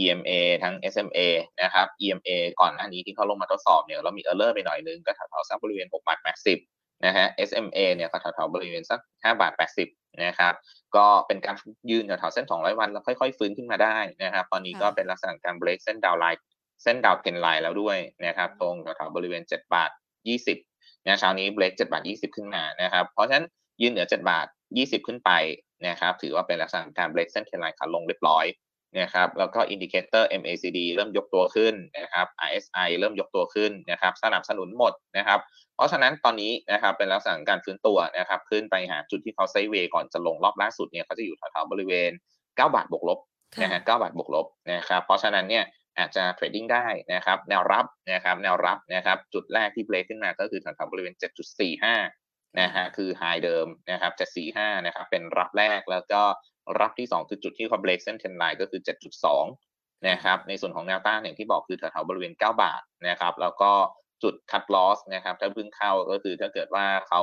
EMA ทั้ง SMA นะครับ EMA ก่อนหน้านี้ที่เขาลงมาทดสอบเนี่ยเรามี error ไปหน่อยนึงก็แถวๆสักบริเวณ6บาท80 นะฮะ SMA เนี่ยก็แถวๆบริเวณสัก5บาท80นะครับก็เป็นการยืนแถวๆเส้น 200 วันแล้วค่อยๆ ฟื้นขึ้นมาได้นะครับ ตอนนี้ก็ค่ะเป็นลักษณะการ break เส้นดาวไลน์เส้นดาวเทนไลน์แล้วด้วยนะครับตรงแถวๆบริเวณ 7 บาท 20นะเช้านี้ break 7บาท 20 ขึ้นมานะครับ เพราะฉะนั้นยืนเหนือ 7 บาท 20 ขึ้นไปนะครับถือว่าเป็นลักษณะการ break เส้นเทรนไลน์ขาลงเรียบร้อย นะครับแล้วก็ indicator MACD เริ่มยกตัวขึ้นนะครับ RSI เริ่มยกตัวขึ้นนะครับสนับสนุนหมดนะครับ เพราะฉะนั้นตอนนี้นะครับเป็นลักษณะของการฟื้นตัวนะครับขึ้นไปหาจุดที่เขา sideway ก่อนจะลงรอบล่าสุดเนี่ยเขาจะอยู่แถวๆบริเวณ 9 บาทบวกลบค่ะนะฮะ9บาทบวกลบนะครับเพราะฉะนั้นเนี่ยอาจจะ trading ได้นะครับแนวรับนะครับแนวรับนะครับจุดแรกที่เบรกขึ้นมาก็คือแถวๆบริเวณ 7.45นะฮะคือ high เดิมนะครับ745นะครับเป็นรับแรกแล้วก็ รับที่ 2 คือจุดที่เขาเบรกเส้นเทรนไลน์ก็คือ 7.2 นะครับ ในส่วนของแนวต้านอย่างที่บอกคือแถวๆบริเวณ 9 บาทนะครับ แล้วก็จุด cut loss นะครับ ถ้าเพิ่งเข้าก็คือถ้าเกิดว่าเขา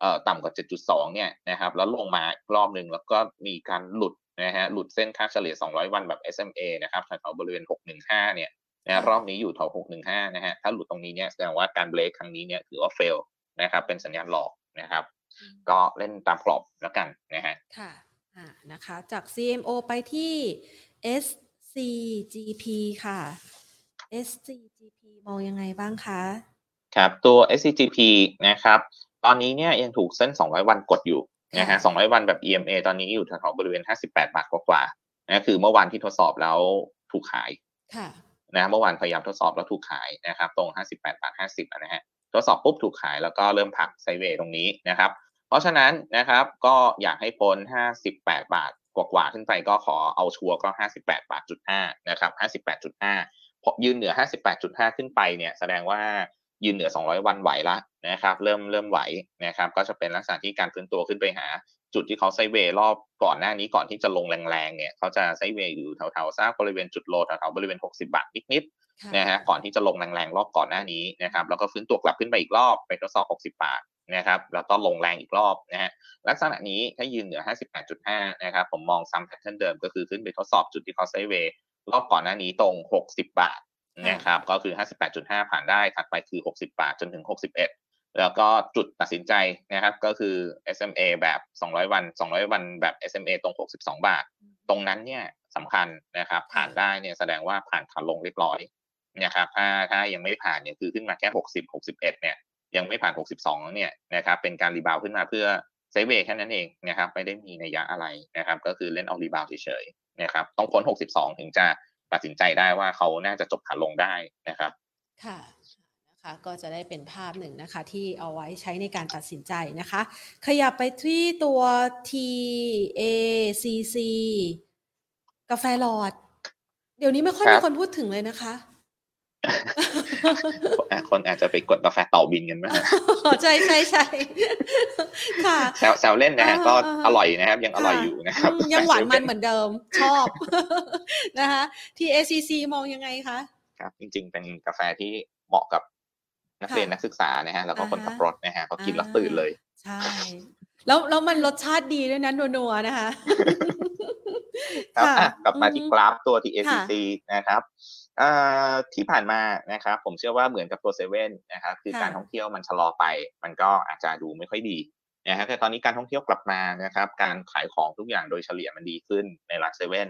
เอ่อต่ำกว่า 7.2 เนี่ยนะครับ แล้วลงมาอีกรอบหนึ่งแล้วก็มีการหลุดนะฮะ หลุดเส้นค่าเฉลี่ย 200 วันแบบ SMA นะครับ แถวๆบริเวณ 615 เนี่ยนะรอบนี้อยู่แถว 615 นะฮะ ถ้าหลุดตรงนี้เนี่ยแสดงว่าการเบรกครั้งนี้เนี่ยถือว่า fail นะครับ เป็นสัญญาณหลอกนะครับ ก็เล่นตามกรอบแล้วกันนะฮะ ค่ะ อ่านะคะจาก CMO ไปที่ SCGP ค่ะ SCGP มองยังไงบ้างคะครับตัว SCGP นะครับ ตอนนี้เนี่ยยังถูกเส้น 200 วันกดอยู่นะฮะ200 วันแบบ EMA ตอนนี้อยู่แถวๆบริเวณ 58 บาทกว่าๆนะคือเมื่อวานที่ทดสอบแล้วถูกขายค่ะนะเมื่อวานพยายามทดสอบแล้วถูกขายนะครับ ตรง 58 บาท 50นะฮะทดสอบปุ๊บถูกขายแล้วก็เริ่มพักไซเวย์ตรงนี้นะครับ เพราะฉะนั้นนะครับก็อยากให้พ้น 58 บาทกว่าๆขึ้นไปก็ขอเอาชัวร์ก็ 58 บาทจุด5นะครับ 58.5พอยืนเหนือ 58.5 ขึ้นไปเนี่ยแสดงว่ายืนเหนือ 200 วันไหวละนะครับเริ่มเริ่มไหวนะครับก็จะเป็นลักษณะที่การฟื้นตัวขึ้นไปหา จุดที่เขาไซเวย์รอบก่อนหน้านี้ก่อนที่จะลงแรงๆเนี่ยเขาจะไซเวย์อยู่แถวๆซากบริเวณจุดโลแถวๆบริเวณ 60 บาทนิดๆนะฮะก่อนที่จะลงแรงๆรอบก่อนหน้านี้นะครับแล้วก็ฟื้นตัวกลับขึ้นไปอีกรอบไปทดสอบ 60 บาท นะครับแล้วก็ลงแรงอีกรอบนะฮะลักษณะนี้ถ้ายืนเหนือ 58.5 นะครับผมมองซ้ำแพทเทิร์นเดิมก็คือขึ้นไปทดสอบจุดที่เขาไซเวย์รอบก่อนหน้านี้ตรง 60 บาทนะครับก็คือ 58.5 ผ่านได้ถัดไปคือ 60 บาทจนถึง 61 แล้วก็จุดตัดสินใจนะครับก็คือ SMA แบบ 200 วัน 200 วันแบบ SMA ตรง 62 บาท ตรงนั้นเนี่ยสำคัญนะครับผ่านได้เนี่ยแสดงว่าผ่านขาลงเรียบร้อยนะครับถ้าถ้ายังไม่ผ่านเนี่ยคือขึ้นมาแค่ 60 61 เนี่ย ยังไม่ผ่าน 62 เนี่ยนะครับเป็นการ rebound ขึ้นมาเพื่อ sideway แค่นั้นเองนะครับไม่ได้มีนัยยะอะไรนะครับก็คือเล่นเอา rebound เฉยๆนะครับต้องพ้น 62 ถึงจะตัดสินใจได้ว่าเขาน่าจะจบขาลงได้นะครับค่ะนะคะก็จะได้เป็นภาพหนึ่งนะคะที่เอาไว้ใช้ในการตัดสินใจนะคะ ขยับไปที่ตัว TACC กาแฟหลอด เดี๋ยวนี้ไม่ค่อยครัมีบคนพูดถึงเลยนะคะ คนอาจจะไปกดกาแฟเต่าบินกันไหมฮะใช่ใช่ใช่ค่ะแซวแซวเล่นนะฮะอ่าก็อ่าอร่อยนะครับ ยังอร่อยอยู่นะครับอืมยังหวานมันเหมือนเดิม ชอบนะคะ TACC มองยังไงคะ ครับ จริง ๆ เป็นกาแฟที่เหมาะกับนักเรียนค่ะนักศึกษานะฮะแล้วก็คนอ่าฮะขับรถนะฮะเขากินแล้วตื่นเลย ใช่ แล้วแล้วมันรสชาติดีด้วยนะนัวๆนะคะ ครับค่ะอะกลับมาที่อืมกราฟตัว TACC นะครับอ่า ที่ผ่านมานะครับผมเชื่อว่าเหมือนกับตัวเซเว่นนะครับคือค่ะการท่องเที่ยวมันชะลอไป มันก็อาจจะดูไม่ค่อยดีนะฮะแต่ตอนนี้การท่องเที่ยวกลับมานะครับการขายของทุกอย่างโดยเฉลี่ยมันดีขึ้นในรัฐเซเว่น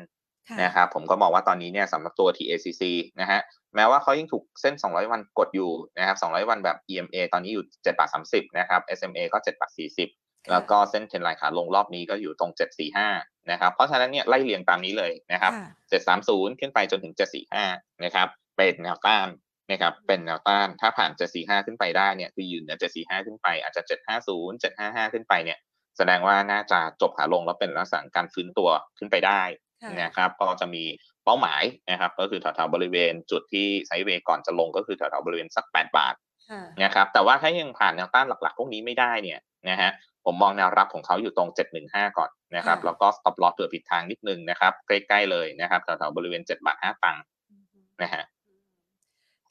ค่ะนะครับผมก็มองว่าตอนนี้เนี่ยสำหรับตัว TACC นะฮะแม้ว่าเขายังถูกเส้น 200 วันกดอยู่นะครับ200 วันแบบ EMA ตอนนี้อยู่7บาท30นะครับ SMA ก็7บาท40 แล้วก็เส้นเทรนไลน์ขาลงรอบนี้ก็อยู่ตรง 745 นะครับ เพราะฉะนั้นเนี่ยไล่เรียงตามนี้เลยนะครับค่ะ730 ขึ้นไปจนถึง 745 นะครับ เป็นแนวต้านนะครับ เป็นแนวต้าน ถ้าผ่าน 745 ขึ้นไปได้เนี่ยคือยืนเหนือ 745 ขึ้นไป อาจจะ 750 755 ขึ้นไปเนี่ย แสดงว่าน่าจะจบขาลงแล้วเป็นลักษณะการฟื้นตัวขึ้นไปได้ค่ะนะครับ ก็จะมีเป้าหมายนะครับ ก็คือแถวๆบริเวณจุดที่ไซด์เวย์ก่อนจะลงก็คือแถวๆบริเวณสัก 8 บาทค่ะ นะครับแต่ว่าถ้ายังผ่านแนวต้านหลักๆ พวกนี้ไม่ได้เนี่ยนะฮะผมมองแนวรับของเขาอยู่ตรง 715 ก่อนนะครับค่ะแล้วก็ stop loss เผื่อผิดทางนิดนึงนะครับ ใกล้ๆเลยนะครับแถวๆบริเวณ7บาท5ตังค์นะฮะ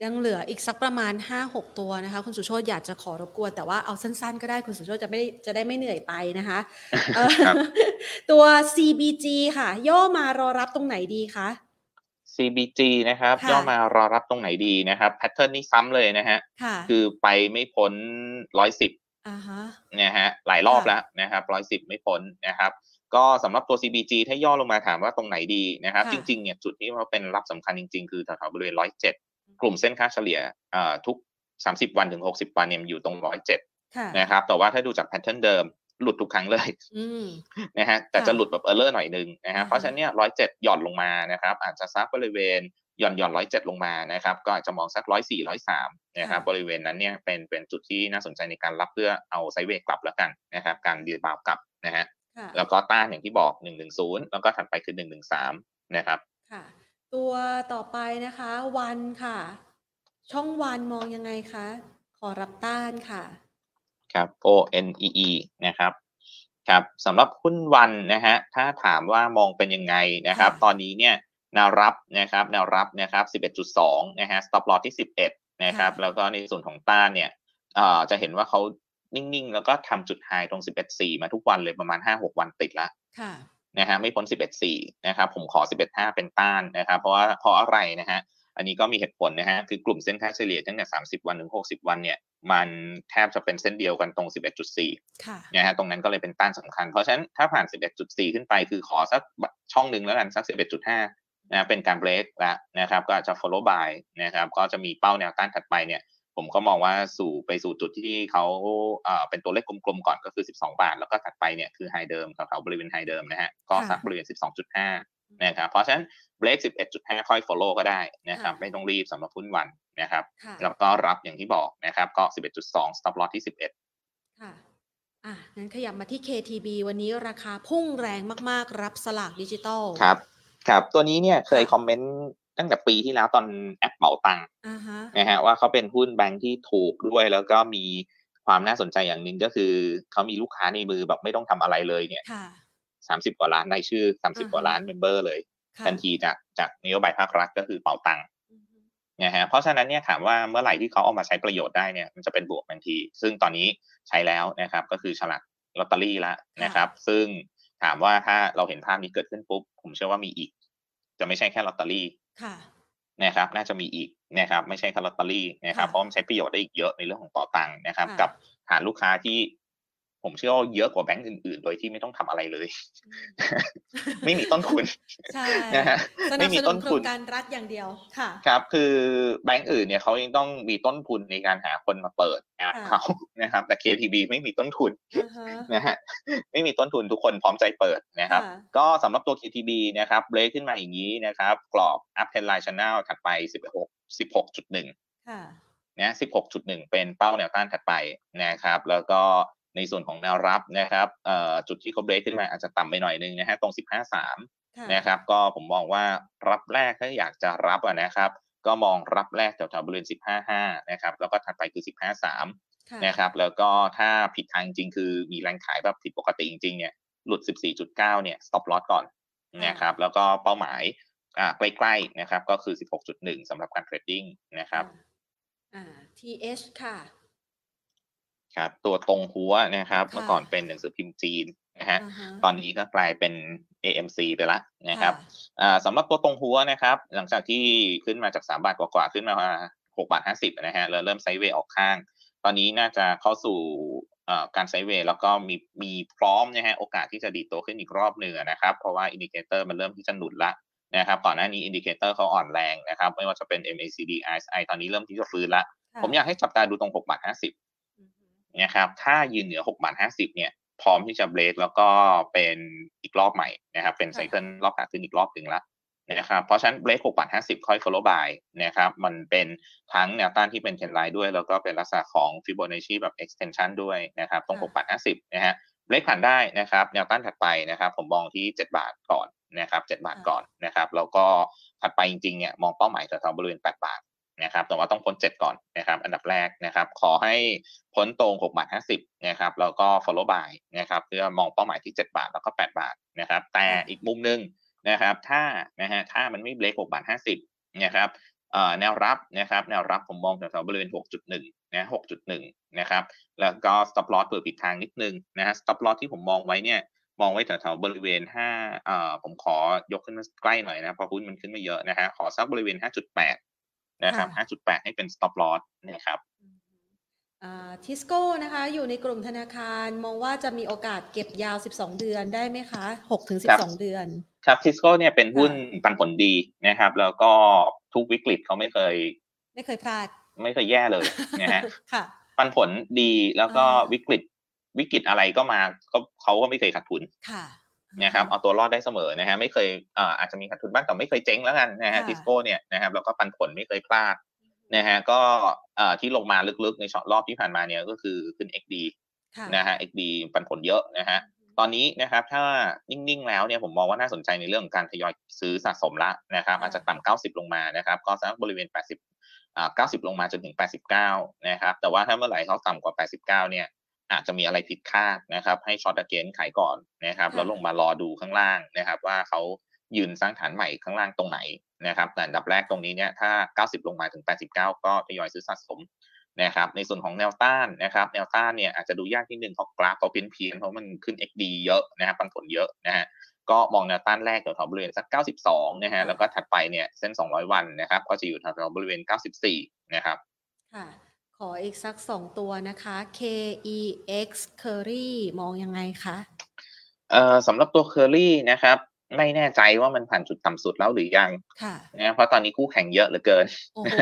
ยังเหลืออีกสักประมาณ 5-6 ตัวนะคะ คุณสุโชตอยากจะขอรบกวน แต่ว่าเอาสั้นๆ ก็ได้คุณสุโชตจะไม่ได้จะได้ไม่เหนื่อยไปนะคะเอ่อครับตัว CBG ค่ะ ย่อมารอรับตรงไหนดีคะ CBG นะครับค่ะย่อมารอรับตรงไหนดีนะครับแพทเทิร์นนี้ซ้ำเลยนะฮะค่ะคือไปไม่พ้น110อ่าฮะนะฮะหลายรอบค่ะแล้วนะครับร้อยสิบไม่พ้นนะครับ ก็สำหรับตัว CBG ถ้าย่อลงมาถามว่าตรงไหนดีนะครับค่ะจริงๆเนี่ยจุดที่มันเป็นรับสำคัญจริง ๆ คือแถวๆบริเวณร้อยเจ็ดกลุ่มเส้นค่าเฉลี่ยเอ่อทุก 30 วันถึง 60 วันเนี่ยมันอยู่ตรงร้อยเจ็ดค่ะนะครับแต่ว่าถ้าดูจาก pattern เดิม หลุดทุกครั้งเลยอืมนะฮะแต่ค่ะจะหลุดแบบ error หน่อยนึงนะฮะอ่าฮะเพราะฉะนั้นเนี่ยร้อยเจ็ดหย่อนลงมานะครับอาจจะซักบริเวณหย่อนหย่อนร้อยเจ็ดลงมานะครับก็อาจจะมองสักร้อยสี่ร้อยสามนะครับบริเวณนั้นเนี่ยเป็นเป็นจุดที่น่าสนใจในการรับเพื่อเอา sideway กลับแล้วกันนะครับการดีบาวกลับนะฮะค่ะแล้วก็ต้านอย่างที่บอกหนึ่งหนึ่งศูนย์แล้วก็ถัดไปคือหนึ่งหนึ่งสามนะครับค่ะตัวต่อไปนะคะวันค่ะ ช่องวันมองยังไงคะ ขอรับต้านค่ะ ครับ O N E E นะครับครับสำหรับหุ้นวันนะฮะถ้าถามว่ามองเป็นยังไงนะครับค่ะตอนนี้เนี่ยแนวรับนะครับแนวรับนะครับ 11.2 นะฮะ stop loss ที่ 11 นะครับ แล้วก็ในส่วนของต้านเนี่ยเอ่อจะเห็นว่าเขานิ่งๆ แล้วก็ทำจุดไฮตรง 11.4 มาทุกวันเลยประมาณ 5-6 วันติดละค่ะนะฮะไม่พ้น 11.4 นะครับ ผมขอ 11.5 เป็นต้านนะครับ เพราะว่าเพราะอะไรนะฮะ อันนี้ก็มีเหตุผลนะฮะ คือกลุ่มเส้นค่าเฉลี่ยตั้งแต่ 30 วันถึง 60 วันเนี่ย มันแทบจะเป็นเส้นเดียวกันตรง 11.4ค่ะนะฮะ ตรงนั้นก็เลยเป็นต้านสำคัญ เพราะฉะนั้นถ้าผ่าน 11.4 ขึ้นไป คือขอสักช่องหนึ่งแล้วกันสัก 11.5 นะ เป็นการเบรกแล้วนะครับ ก็อาจจะ follow by นะครับ ก็จะมีเป้าแนวต้านถัดไปเนี่ย ผมก็มองว่าสู่ไปสู่จุดที่เขาเอ่อเป็นตัวเลขกลมๆก่อนก็คือ 12 บาท แล้วก็ถัดไปเนี่ยคือ high เดิมแถวๆบริเวณ high เดิมนะฮะ ก็สักบริเวณ 12.5 นะครับเพราะฉะนั้นเบรก11.5 ค่อย follow ก็ได้นะครับค่ะไม่ต้องรีบสำหรับหุ้น ONE นะครับค่ะแล้วก็รับอย่างที่บอกนะครับก็ 11.2 stop loss ที่ 11 ค่ะอะงั้นขยับมาที่ KTB วันนี้ราคาพุ่งแรงมากๆ รับสลากดิจิตอลครับครับ ตัวนี้เนี่ยเคยค่ะ comment ตั้งแต่ปีที่แล้วตอนแอปเป๋าตังค์อ่าฮะนะฮะว่าเขาเป็นหุ้นแบงค์ที่ถูกด้วย แล้วก็มีความน่าสนใจอย่างหนึ่งก็คือเขามีลูกค้าในมือแบบไม่ต้องทำอะไรเลยเนี่ยค่ะ สามสิบกว่าล้านรายชื่อสามสิบอ่าฮะกว่าล้านเมมเบอร์เลยค่ะทันทีจากจากนโยบายภาครัฐก็คือเป๋าตังค์อือฮึนะฮะเพราะฉะนั้นเนี่ยถามว่าเมื่อไหร่ที่เขาเอามาใช้ประโยชน์ได้เนี่ยมันจะเป็นบวกทันที ซึ่งตอนนี้ใช้แล้วนะครับก็คือฉลากลอตเตอรี่ละนะครับ ซึ่งถามว่าถ้าเราเห็นภาพนี้เกิดขึ้นปุ๊บ ผมเชื่อว่ามีอีก จะไม่ใช่แค่ลอตเตอรี่ค่ะนะครับ น่าจะมีอีกนะครับ ไม่ใช่แค่ลอตเตอรี่นะครับค่ะเพราะมันใช้ประโยชน์ได้อีกเยอะในเรื่องของเป๋าตังค์นะครับค่ะกับฐานลูกค้าที่ ผมเชื่อว่าเยอะกว่าแบงก์อื่นๆ โดยที่ไม่ต้องทำอะไรเลย ไม่มีต้นทุนใช่นะฮะสนัไม่บมีสนุต้นนโครทุงนการรัฐอย่างเดียวค่ะ ครับ คือแบงก์อื่นเนี่ยเขายังต้องมีต้นทุนในการหาคนมาเปิดแอปค่ะเขานะครับ แต่ KTB ไม่มีต้นทุนอ่าฮะนะฮะไม่มีต้นทุนทุกคนพร้อมใจเปิดนะครับค่ะก็สำหรับตัว KTB นะครับเบรกขึ้นมาอย่างนี้นะครับ กรอบ up trend line channel ถัดไป 16 16.1ค่ะนะ16.1 เป็นเป้าแนวต้านถัดไปนะครับ แล้วก็ ในส่วนของแนวรับนะครับเอ่อจุดที่เขาเบรกขึ้นมาอาจจะต่ำไปหน่อยนึงนะฮะตรง 15.3ค่ะนะครับ ก็ผมมองว่ารับแรกถ้าอยากจะรับอะนะครับ ก็มองรับแรกแถวๆบริเวณ 15.5 นะครับแล้วก็ถัดไปคือ 15.3ค่ะนะครับ แล้วก็ถ้าผิดทางจริงคือมีแรงขายแบบผิดปกติจริงๆเนี่ยหลุด 14.9 เนี่ย stop loss ก่อนนะครับแล้วก็เป้าหมายอ่าใกล้ๆนะครับก็คือ 16.1สำหรับการเทรดดิ้งนะครับอ่า TH ค่ะ ครับตัวตรงหัวนะครับค่ะเมื่อก่อนเป็นหนังสือพิมพ์จีนนะฮะอ่าฮะตอนนี้ก็กลายเป็น AMC ไปละนะครับค่ะอ่าสำหรับตัวตรงหัวนะครับ หลังจากที่ขึ้นมาจาก3บาทกว่าๆขึ้นมา6บาท50นะฮะแล้วเริ่มไซด์เวย์ออกข้าง ตอนนี้น่าจะเข้าสู่เอ่อการ sideway แล้วก็มีมีพร้อมนะฮะโอกาสที่จะดีดตัวขึ้นอีกรอบหนึ่งอะนะครับ เพราะว่า indicator มันเริ่มที่จะหนุนละนะครับก่อนหน้านี้ indicator เขาอ่อนแรงนะครับ ไม่ว่าจะเป็น MACD RSI ตอนนี้เริ่มที่จะฟื้นละค่ะผมอยากให้จับตาดูตรง6บาท50อือฮึ นะครับถ้ายืนเหนือ6บาท50เนี่ยพร้อมที่จะเบรกแล้วก็เป็นอีกรอบใหม่นะครับเป็นค่ะ cycle รอบขาขึ้นอีกรอบหนึ่งละนะครับเพราะฉะนั้นเบรก6บาท50 ค่อย follow buy นะครับมันเป็นทั้งแนวต้านที่เป็นเทรนไลน์ด้วย แล้วก็เป็นลักษณะของ Fibonacci แบบ extension ด้วยนะครับตรง6บาท50นะฮะเบรกผ่านได้นะครับแนวต้านถัดไปนะครับผมมองที่ 7 บาทก่อนนะครับ7บาทก่อนนะครับแล้วก็ถัดไปจริงๆเนี่ยมองเป้าหมายแถวๆบริเวณ 8 บาท นะครับแต่ว่าต้องพ้น 7 ก่อนนะครับ อันดับแรกนะครับ ขอให้พ้นตรง6บาท50นะครับแล้วก็ follow by นะครับเพื่อมองเป้าหมายที่ 7 บาทแล้วก็ 8 บาทนะครับ แต่อีกมุมหนึ่งนะครับถ้านะฮะถ้ามันไม่เบรก6บาท50นะครับเอ่อแนวรับนะครับแนวรับผมมองแถวๆบริเวณ 6.1นะ6.1นะครับแล้วก็ stop loss เปิดปิดทางนิดนึงนะฮะ stop loss ที่ผมมองไว้เนี่ยมองไว้แถวๆบริเวณ5เอ่อผมขอยกขึ้นมาใกล้หน่อยนะเพราะหุ้นมันขึ้นมาเยอะนะฮะขอสักบริเวณ 5.8 นะครับค่ะ5.8 ให้เป็น stop loss นะครับอือฮึอ่าทิสโก้นะคะ อยู่ในกลุ่มธนาคารมองว่าจะมีโอกาสเก็บยาว 12 เดือนได้ไหมคะ6ถึงครับ12 เดือน ครับทิสโก้เนี่ยเป็นหุ้นปันผลดีนะครับ แล้วก็ทุกวิกฤตเขาไม่เคย ไม่เคยพลาด ไม่เคยแย่เลยนะฮะค่ะปันผลดีแล้วก็อ่าวิกฤตวิกฤตอะไรก็มาก็เขาก็ไม่เคยขาดทุนค่ะ นะครับเอาตัวรอดได้เสมอนะฮะไม่เคยเอ่ออาจจะมีขาดทุนบ้างแต่ไม่เคยเจ๊งแล้วกันนะฮะค่ะทิสโก้เนี่ยนะครับแล้วก็ปันผลไม่เคยพลาดนะฮะก็เอ่อที่ลงมาลึกๆในช็อตรอบที่ผ่านมาเนี่ยก็คือขึ้น XD ค่ะนะฮะ XD ปันผลเยอะนะฮะตอนนี้นะครับถ้านิ่งๆแล้วเนี่ยผมมองว่าน่าสนใจในเรื่องของการทยอยซื้อสะสมละนะครับค่ะอาจจะต่ำ90 ลงมานะครับก็สักบริเวณ 80อ่า90 ลงมาจนถึง 89 นะครับแต่ว่าถ้าเมื่อไหร่เขาต่ำกว่า 89 เนี่ย อาจจะมีอะไรผิดคาดนะครับ ให้ช็อตเกนขายก่อนนะครับค่ะแล้วลงมารอดูข้างล่างนะครับ ว่าเขายืนสร้างฐานใหม่ข้างล่างตรงไหนนะครับ แต่อันดับแรกตรงนี้เนี่ยถ้า 90 ลงมาถึง 89 ก็ทยอยซื้อสะสมนะครับ ในส่วนของแนวต้านนะครับ แนวต้านเนี่ยอาจจะดูยากที่หนึ่งเพราะกราฟเขาเพี้ยนเพียนๆเพราะมันขึ้น XD เยอะนะครับปันผลเยอะนะฮะก็มองแนวต้านแรกแถวๆบริเวณสัก 92 นะฮะแล้วก็ถัดไปเนี่ยเส้น 200 วันนะครับ ก็จะอยู่แถวๆบริเวณ 94 นะครับค่ะข ออีกสักสองตัวนะคะ KEX Curry มองยังไงคะเอ่อสำหรับตัวเคอรี่นะครับ ไม่แน่ใจว่ามันผ่านจุดต่ำสุดแล้วหรือยังค่ะนะเพราะตอนนี้คู่แข่งเยอะเหลือเกิน โอ้โห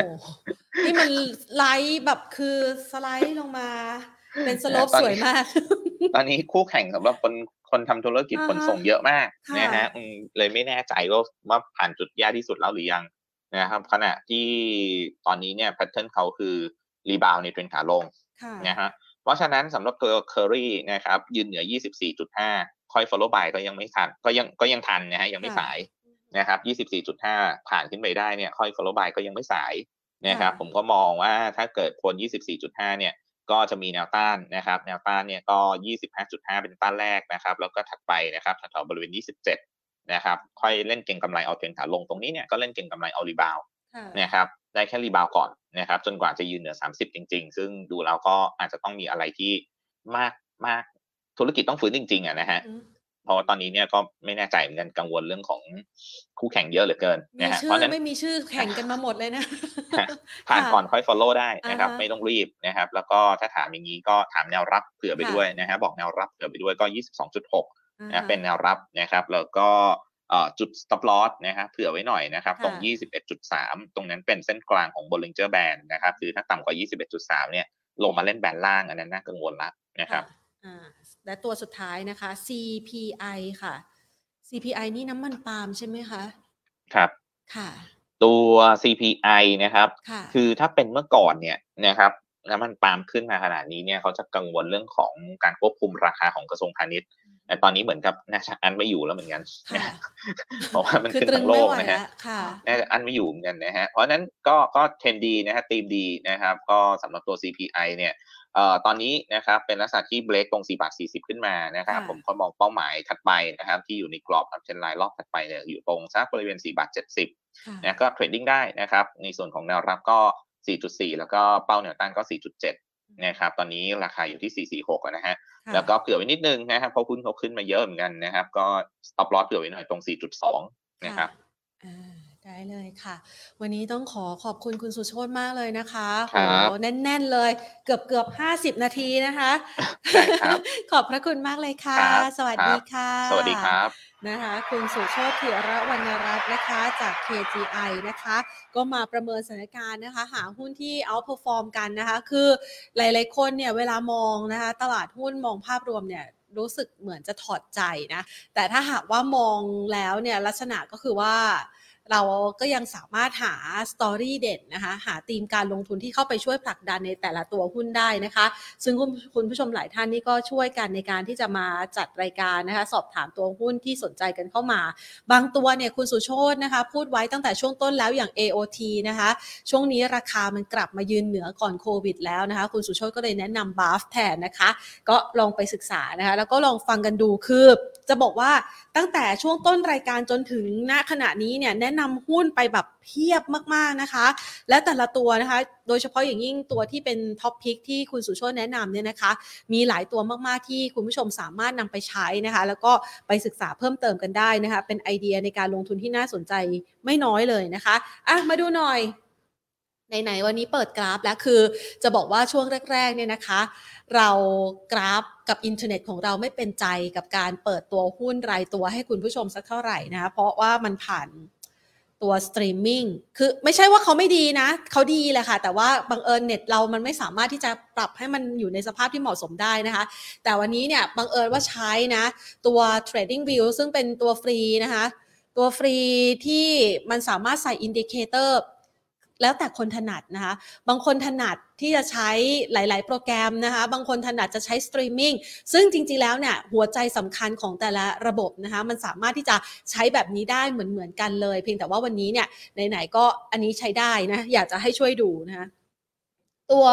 นี่มันไลท์แบบคือสไลด์ลงมา เป็น slope สวยมาก ตอนนี้คู่แข่งสำหรับคนคนทำธุรกิจขนส่งเยอะมากนะฮะเลยไม่แน่ใจว่าว่าผ่านจุดแย่ที่สุดแล้วหรือยังนะครับขณะที่ตอนนี้เนี่ย pattern เขาคือ rebound ในเทรนขาลงนะฮะเพราะฉะนั้นสำหรับตัวเคอรี่นะครับยืนเหนือ 24.5 ค่อย follow buy ก็ยังไม่ทันก็ยังก็ยังทันนะฮะยังไม่สายนะครับ 24.5 ผ่านขึ้นไปได้เนี่ยค่อย follow by ก็ยังไม่สายนะครับผมก็มองว่าถ้าเกิดพ้น24.5 เนี่ยก็จะมีแนวต้านนะครับ แนวต้านเนี่ยก็ 25.5 เป็นต้านแรกนะครับ แล้วก็ถัดไปนะครับแถวๆบริเวณ 27 นะครับ ค่อยเล่นเก่งกำไรเอาเทรนขาลงตรงนี้เนี่ยก็เล่นเก่งกำไรเอารีบาว นะครับได้แค่รีบาวก่อนนะครับจนกว่าจะยืนเหนือ 30 จริง ๆ ซึ่งดูแล้วก็อาจจะต้องมีอะไรที่มากมากธุรกิจต้องฟื้นจริงๆอะนะฮะเพราะว่าตอนนี้เนี่ยก็ไม่แน่ใจเหมือนกันกังวลเรื่องของคู่แข่งเยอะเหลือเกินนะฮะเพราะนั้นไม่มีชื่อแข่งกันมาหมดเลยนะ ผ่านก่อนค่อย follow ได้นะครับ ไม่ต้องรีบนะครับ แล้วก็ถ้าถามอย่างนี้ก็ถามแนวรับเผื่อไปด้วยนะฮะบอกแนวรับเผื่อไปด้วยก็ 22.6นะเป็นแนวรับนะครับ แล้วก็ จุด stop loss นะครับเผื่อไว้หน่อยนะครับ ตรง 21.3 ตรงนั้นเป็นเส้นกลางของ Bollinger Band นะครับคือถ้าต่ำกว่า 21.3 เนี่ยลงมาเล่นแบนล่างอันนั้นน่ากังวลละนะครับและตัวสุดท้ายนะคะ CPI ค่ะ CPI นี่น้ำมันปาล์มใช่ไหมคะ ครับค่ะตัว CPI นะครับ คือถ้าเป็นเมื่อก่อนเนี่ยนะครับ น้ำมันปาล์มขึ้นมาขนาดนี้เนี่ยเขาจะกังวลเรื่องของการควบคุมราคาของกระทรวงพาณิชย์แต่ตอนนี้เหมือนกับน่าจะอันไม่อยู่แล้วเหมือนกันเพราะว่ามันขึ้นทั้งโลกนะฮะน่าจะอันไม่อยู่เหมือนกันนะฮะเพราะนั้นก็ก็เทรนดีนะฮะตีมดีนะครับ ก็สำหรับตัว CPI เนี่ยเอ่อตอนนี้นะครับเป็นลักษณะที่เบรกตรง4บาท40 ขึ้นมานะครับผมก็มองเป้าหมายถัดไปนะครับ ที่อยู่ในกรอบครับเชนไลน์รอบถัดไปเนี่ยอยู่ตรงสักบริเวณ4บาท70นะก็เทรดดิ้งได้นะครับ ในส่วนของแนวรับก็ 4.4 แล้วก็เป้าแนวต้านก็ 4.7 นะครับ ตอนนี้ราคาอยู่ที่ 446นะฮะ แล้วก็เผื่อไว้นิดนึงนะครับเพราะหุ้นเขาขึ้นมาเยอะเหมือนกันนะครับ ก็ stop loss เผื่อไว้หน่อยตรง 4.2 นะครับได้เลยค่ะ วันนี้ต้องขอขอบคุณคุณสุโชตมากเลยนะคะโอ้แน่น ๆ เลย เกือบเกือบห้าสิบนาทีนะคะ ขอบพระคุณมากเลยค่ะ สวัสดีค่ะ สวัสดีครับ นะคะคุณสุโชติเถระวรรณรัตน์นะคะจาก KGI นะคะ ก็มาประเมินสถานการณ์นะคะ หาหุ้นที่ outperform กันนะคะ คือหลายๆคนเนี่ยเวลามองนะคะ ตลาดหุ้นมองภาพรวมเนี่ยรู้สึกเหมือนจะถอดใจนะ แต่ถ้าหากว่ามองแล้วเนี่ยลักษณะก็คือว่า เราก็ยังสามารถหาสตอรี่เด่นนะคะหาธีมการลงทุนที่เข้าไปช่วยผลักดันในแต่ละตัวหุ้นได้นะคะ ซึ่งคุณผู้ชมหลายท่านนี่ก็ช่วยกันในการที่จะมาจัดรายการนะคะ สอบถามตัวหุ้นที่สนใจกันเข้ามา บางตัวเนี่ยคุณสุโชตนะคะ พูดไว้ตั้งแต่ช่วงต้นแล้วอย่าง AOT นะคะ ช่วงนี้ราคามันกลับมายืนเหนือก่อนโควิด แล้วนะคะ คุณสุโชตก็เลยแนะนำบาฟแทนนะคะ ก็ลองไปศึกษานะคะ แล้วก็ลองฟังกันดูคือจะบอกว่าตั้งแต่ช่วงต้นรายการจนถึงณขณะนี้เนี่ยแนะนำหุ้นไปแบบเพียบมากๆนะคะ และแต่ละตัวนะคะ โดยเฉพาะอย่างยิ่งตัวที่เป็น top pick ที่คุณสุโชตแนะนำเนี่ยนะคะ มีหลายตัวมากๆที่คุณผู้ชมสามารถนำไปใช้นะคะ แล้วก็ไปศึกษาเพิ่มเติมกันได้นะคะ เป็นไอเดียในการลงทุนที่น่าสนใจไม่น้อยเลยนะคะอะมาดูหน่อยไหนๆวันนี้เปิดกราฟแล้วคือจะบอกว่าช่วงแรกๆเนี่ยนะคะ เรากราฟกับอินเทอร์เน็ตของเราไม่เป็นใจกับการเปิดตัวหุ้นรายตัวให้คุณผู้ชมสักเท่าไหร่นะคะเพราะว่ามันผ่าน ตัวสตรีมมิ่งคือไม่ใช่ว่าเขาไม่ดีนะ เขาดีแหละค่ะ แต่ว่าบังเอิญเน็ตเรามันไม่สามารถที่จะปรับให้มันอยู่ในสภาพที่เหมาะสมได้นะคะ แต่วันนี้เนี่ยบังเอิญว่าใช้นะ ตัว Trading View ซึ่งเป็นตัวฟรีนะคะ ตัวฟรีที่มันสามารถใส่ indicator แล้วแต่คนถนัดนะคะ บางคนถนัดที่จะใช้หลาย ๆ โปรแกรมนะคะ บางคนถนัดจะใช้สตรีมมิ่ง ซึ่งจริง ๆ แล้วเนี่ยหัวใจสำคัญของแต่ละระบบนะคะ มันสามารถที่จะใช้แบบนี้ได้เหมือนเหมือนกันเลย เพียงแต่ว่าวันนี้เนี่ยไหน ๆ ก็อันนี้ใช้ได้นะ อยากจะให้ช่วยดูนะคะตัว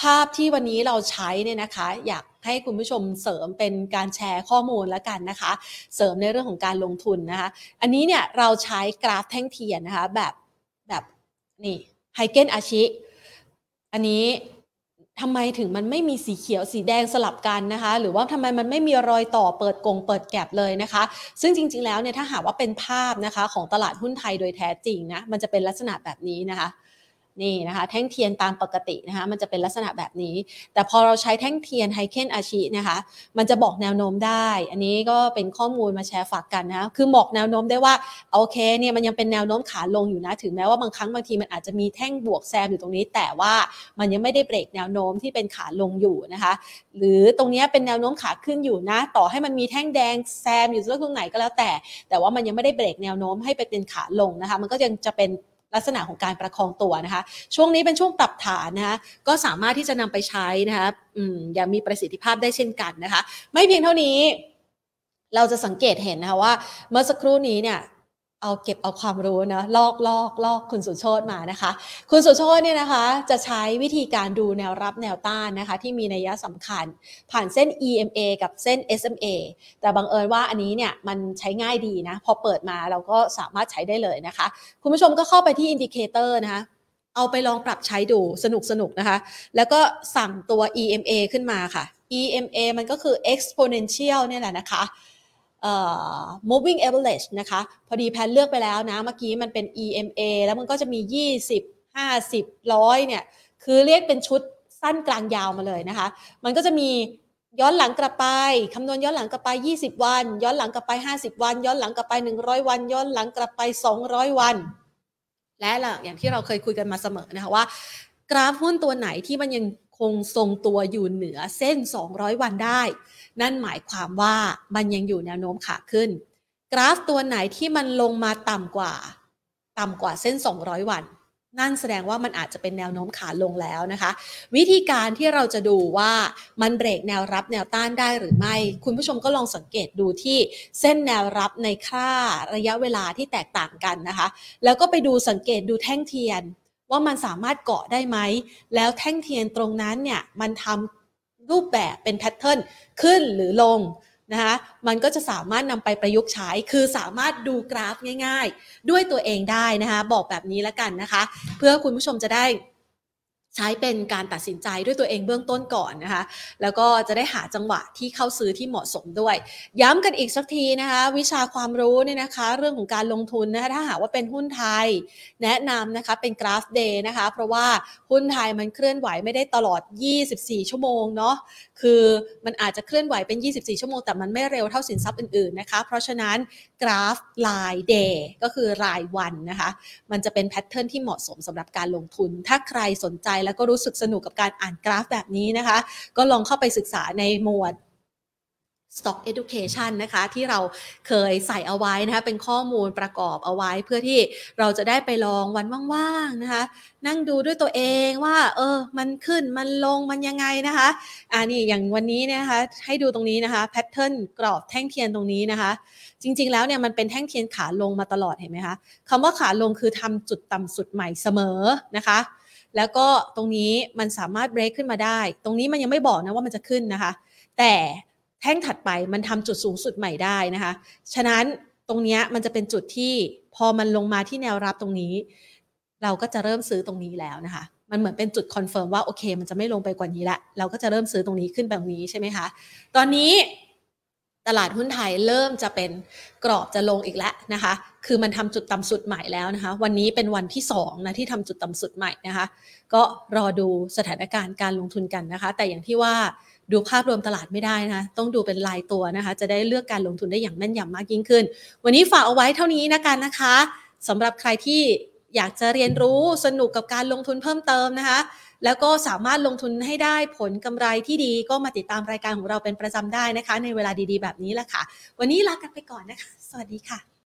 ภาพที่วันนี้เราใช้เนี่ยนะคะ อยากให้คุณผู้ชมเสริมเป็นการแชร์ข้อมูลแล้วกันนะคะ เสริมในเรื่องของการลงทุนนะคะ อันนี้เนี่ยเราใช้กราฟแท่งเทียนนะคะแบบ แบบนี่ไฮเกนอาชิ อันนี้ทำไมถึงมันไม่มีสีเขียวสีแดงสลับกันนะคะ หรือว่าทำไมมันไม่มีรอยต่อเปิดกงเปิดแก็บเลยนะคะ ซึ่งจริง ๆ แล้วเนี่ยถ้าหากว่าเป็นภาพนะคะของตลาดหุ้นไทยโดยแท้จริงนะมันจะเป็นลักษณะแบบนี้นะคะ นี่นะคะแท่งเทียนตามปกตินะคะมันจะเป็นลักษณะแบบนี้ แต่พอเราใช้แท่งเทียนไฮเคนอาชีนะคะมันจะบอกแนวโน้มได้ อันนี้ก็เป็นข้อมูลมาแชร์ฝากกันนะคือบอกแนวโน้มได้ว่าโอเคเนี่ยมันยังเป็นแนวโน้มขาลงอยู่นะถึงแม้ว่าบางครั้งบางทีมันอาจจะมีแท่งบวกแซมอยู่ตรงนี้ แต่ว่ามันยังไม่ได้เบรกแนวโน้มที่เป็นขาลงอยู่นะคะหรือตรงนี้เป็นแนวโน้มขาขึ้นอยู่นะ ต่อให้มันมีแท่งแดงแซมอยู่ตรงไหนก็แล้วแต่ แต่ว่ามันยังไม่ได้เบรกแนวโน้มให้ไปเป็นขาลงนะคะมันก็ยังจะเป็น ลักษณะของการประคองตัวนะคะ ช่วงนี้เป็นช่วงปรับฐานนะคะก็สามารถที่จะนำไปใช้นะคะอืมอย่างมีประสิทธิภาพได้เช่นกันนะคะ ไม่เพียงเท่านี้ เราจะสังเกตเห็นนะคะว่าเมื่อสักครู่นี้เนี่ย เอาเก็บเอาความรู้นะลอกลอกลอกคุณสุโชตมานะคะ คุณสุโชตเนี่ยนะคะ จะใช้วิธีการดูแนวรับแนวต้านนะคะ ที่มีนัยสำคัญ ผ่านเส้น EMA กับเส้น SMA แต่บังเอิญว่าอันนี้เนี่ยมันใช้ง่ายดีนะ พอเปิดมาเราก็สามารถใช้ได้เลยนะคะ คุณผู้ชมก็เข้าไปที่ indicator นะคะเอาไปลองปรับใช้ดูสนุกสนุกนะคะ แล้วก็สั่งตัว EMA ขึ้นมาค่ะ EMA มันก็คือ exponential เนี่ยแหละนะคะ moving average นะคะ พอดีแพนเลือกไปแล้วนะ เมื่อกี้มันเป็น EMA แล้วมันก็จะมี 20 50 100 เนี่ย คือเรียกเป็นชุดสั้นกลางยาวมาเลยนะคะ มันก็จะมีย้อนหลังกลับไป คำนวณย้อนหลังกลับไป 20 วัน ย้อนหลังกลับไป 50 วัน ย้อนหลังกลับไป 100 วัน ย้อนหลังกลับไป 200 วัน และอย่างที่เราเคยคุยกันมาเสมอนะคะว่า กราฟหุ้นตัวไหนที่มันยัง คงทรงตัวอยู่เหนือเส้น 200 วันได้ นั่นหมายความว่ามันยังอยู่แนวโน้มขาขึ้น กราฟตัวไหนที่มันลงมาต่ำกว่า ต่ำกว่าเส้น 200 วัน นั่นแสดงว่ามันอาจจะเป็นแนวโน้มขาลงแล้วนะคะ วิธีการที่เราจะดูว่ามันเบรกแนวรับแนวต้านได้หรือไม่ คุณผู้ชมก็ลองสังเกตดูที่เส้นแนวรับในค่าระยะเวลาที่แตกต่างกันนะคะ แล้วก็ไปดูสังเกตดูแท่งเทียน ว่ามันสามารถเกาะได้ไหม แล้วแท่งเทียนตรงนั้นเนี่ยมันทำรูปแบบเป็นแพทเทิร์นขึ้นหรือลงนะคะมันก็จะสามารถนำไปประยุกต์ใช้ คือสามารถดูกราฟง่าย ๆ ด้วยตัวเองได้นะคะ บอกแบบนี้แล้วกันนะคะ เพื่อคุณผู้ชมจะได้ ใช้เป็นการตัดสินใจด้วยตัวเองเบื้องต้นก่อนนะคะ แล้วก็จะได้หาจังหวะที่เข้าซื้อที่เหมาะสมด้วย ย้ำกันอีกสักทีนะคะ วิชาความรู้เนี่ยนะคะ เรื่องของการลงทุนนะคะถ้าหากว่าเป็นหุ้นไทย แนะนำนะคะเป็นกราฟเดย์นะคะ เพราะว่าหุ้นไทยมันเคลื่อนไหวไม่ได้ตลอด 24 ชั่วโมงเนาะ คือมันอาจจะเคลื่อนไหวเป็น 24 ชั่วโมง แต่มันไม่เร็วเท่าสินทรัพย์อื่นๆนะคะ เพราะฉะนั้นกราฟรายเดย์ก็คือรายวันนะคะ มันจะเป็นแพทเทิร์นที่เหมาะสมสำหรับการลงทุน ถ้าใครสนใจแล้วก็รู้สึกสนุกกับการอ่านกราฟแบบนี้นะคะ ก็ลองเข้าไปศึกษาในหมวด Stock Education นะคะที่เราเคยใส่เอาไว้นะคะเป็นข้อมูลประกอบเอาไว้เพื่อที่เราจะได้ไปลองวันว่างๆนะคะนั่งดูด้วยตัวเองว่าเออมันขึ้นมันลงมันยังไงนะคะอ่านี่อย่างวันนี้นะคะให้ดูตรงนี้นะคะแพทเทิร์นกรอบแท่งเทียนตรงนี้นะคะ จริงๆแล้วเนี่ยมันเป็นแท่งเทียนขาลงมาตลอดเห็นไหมคะคำว่าขาลงคือทำจุดต่ำสุดใหม่เสมอนะคะแล้วก็ตรงนี้มันสามารถเบรกขึ้นมาได้ ตรงนี้มันยังไม่บอกนะว่ามันจะขึ้นนะคะ แต่ แท่งถัดไปมันทำจุดสูงสุดใหม่ได้นะคะ ฉะนั้นตรงนี้มันจะเป็นจุดที่พอมันลงมาที่แนวรับตรงนี้ เราก็จะเริ่มซื้อตรงนี้แล้วนะคะ มันเหมือนเป็นจุด confirm ว่าโอเค มันจะไม่ลงไปกว่านี้ละ เราก็จะเริ่มซื้อตรงนี้ขึ้นแบบนี้ใช่ไหมคะ ตอนนี้ตลาดหุ้นไทยเริ่มจะเป็นกรอบจะลงอีกแล้วนะคะ คือมันทำจุดต่ำสุดใหม่แล้วนะคะ วันนี้เป็นวันที่2นะที่ทำจุดต่ำสุดใหม่นะคะ ก็รอดูสถานการณ์การลงทุนกันนะคะ แต่อย่างที่ว่า ดูภาพรวมตลาดไม่ได้นะคะต้องดูเป็นรายตัวนะคะ จะได้เลือกการลงทุนได้อย่างแม่นยำมากยิ่งขึ้น วันนี้ฝากเอาไว้เท่านี้นะกันนะคะสำหรับใครที่อยากจะเรียนรู้สนุกกับการลงทุนเพิ่มเติมนะคะ แล้วก็สามารถลงทุนให้ได้ผลกำไรที่ดีก็มาติดตามรายการของเราเป็นประจำได้นะคะ ในเวลาดีๆ แบบนี้แหละค่ะ วันนี้ลากันไปก่อนนะคะ สวัสดีค่ะ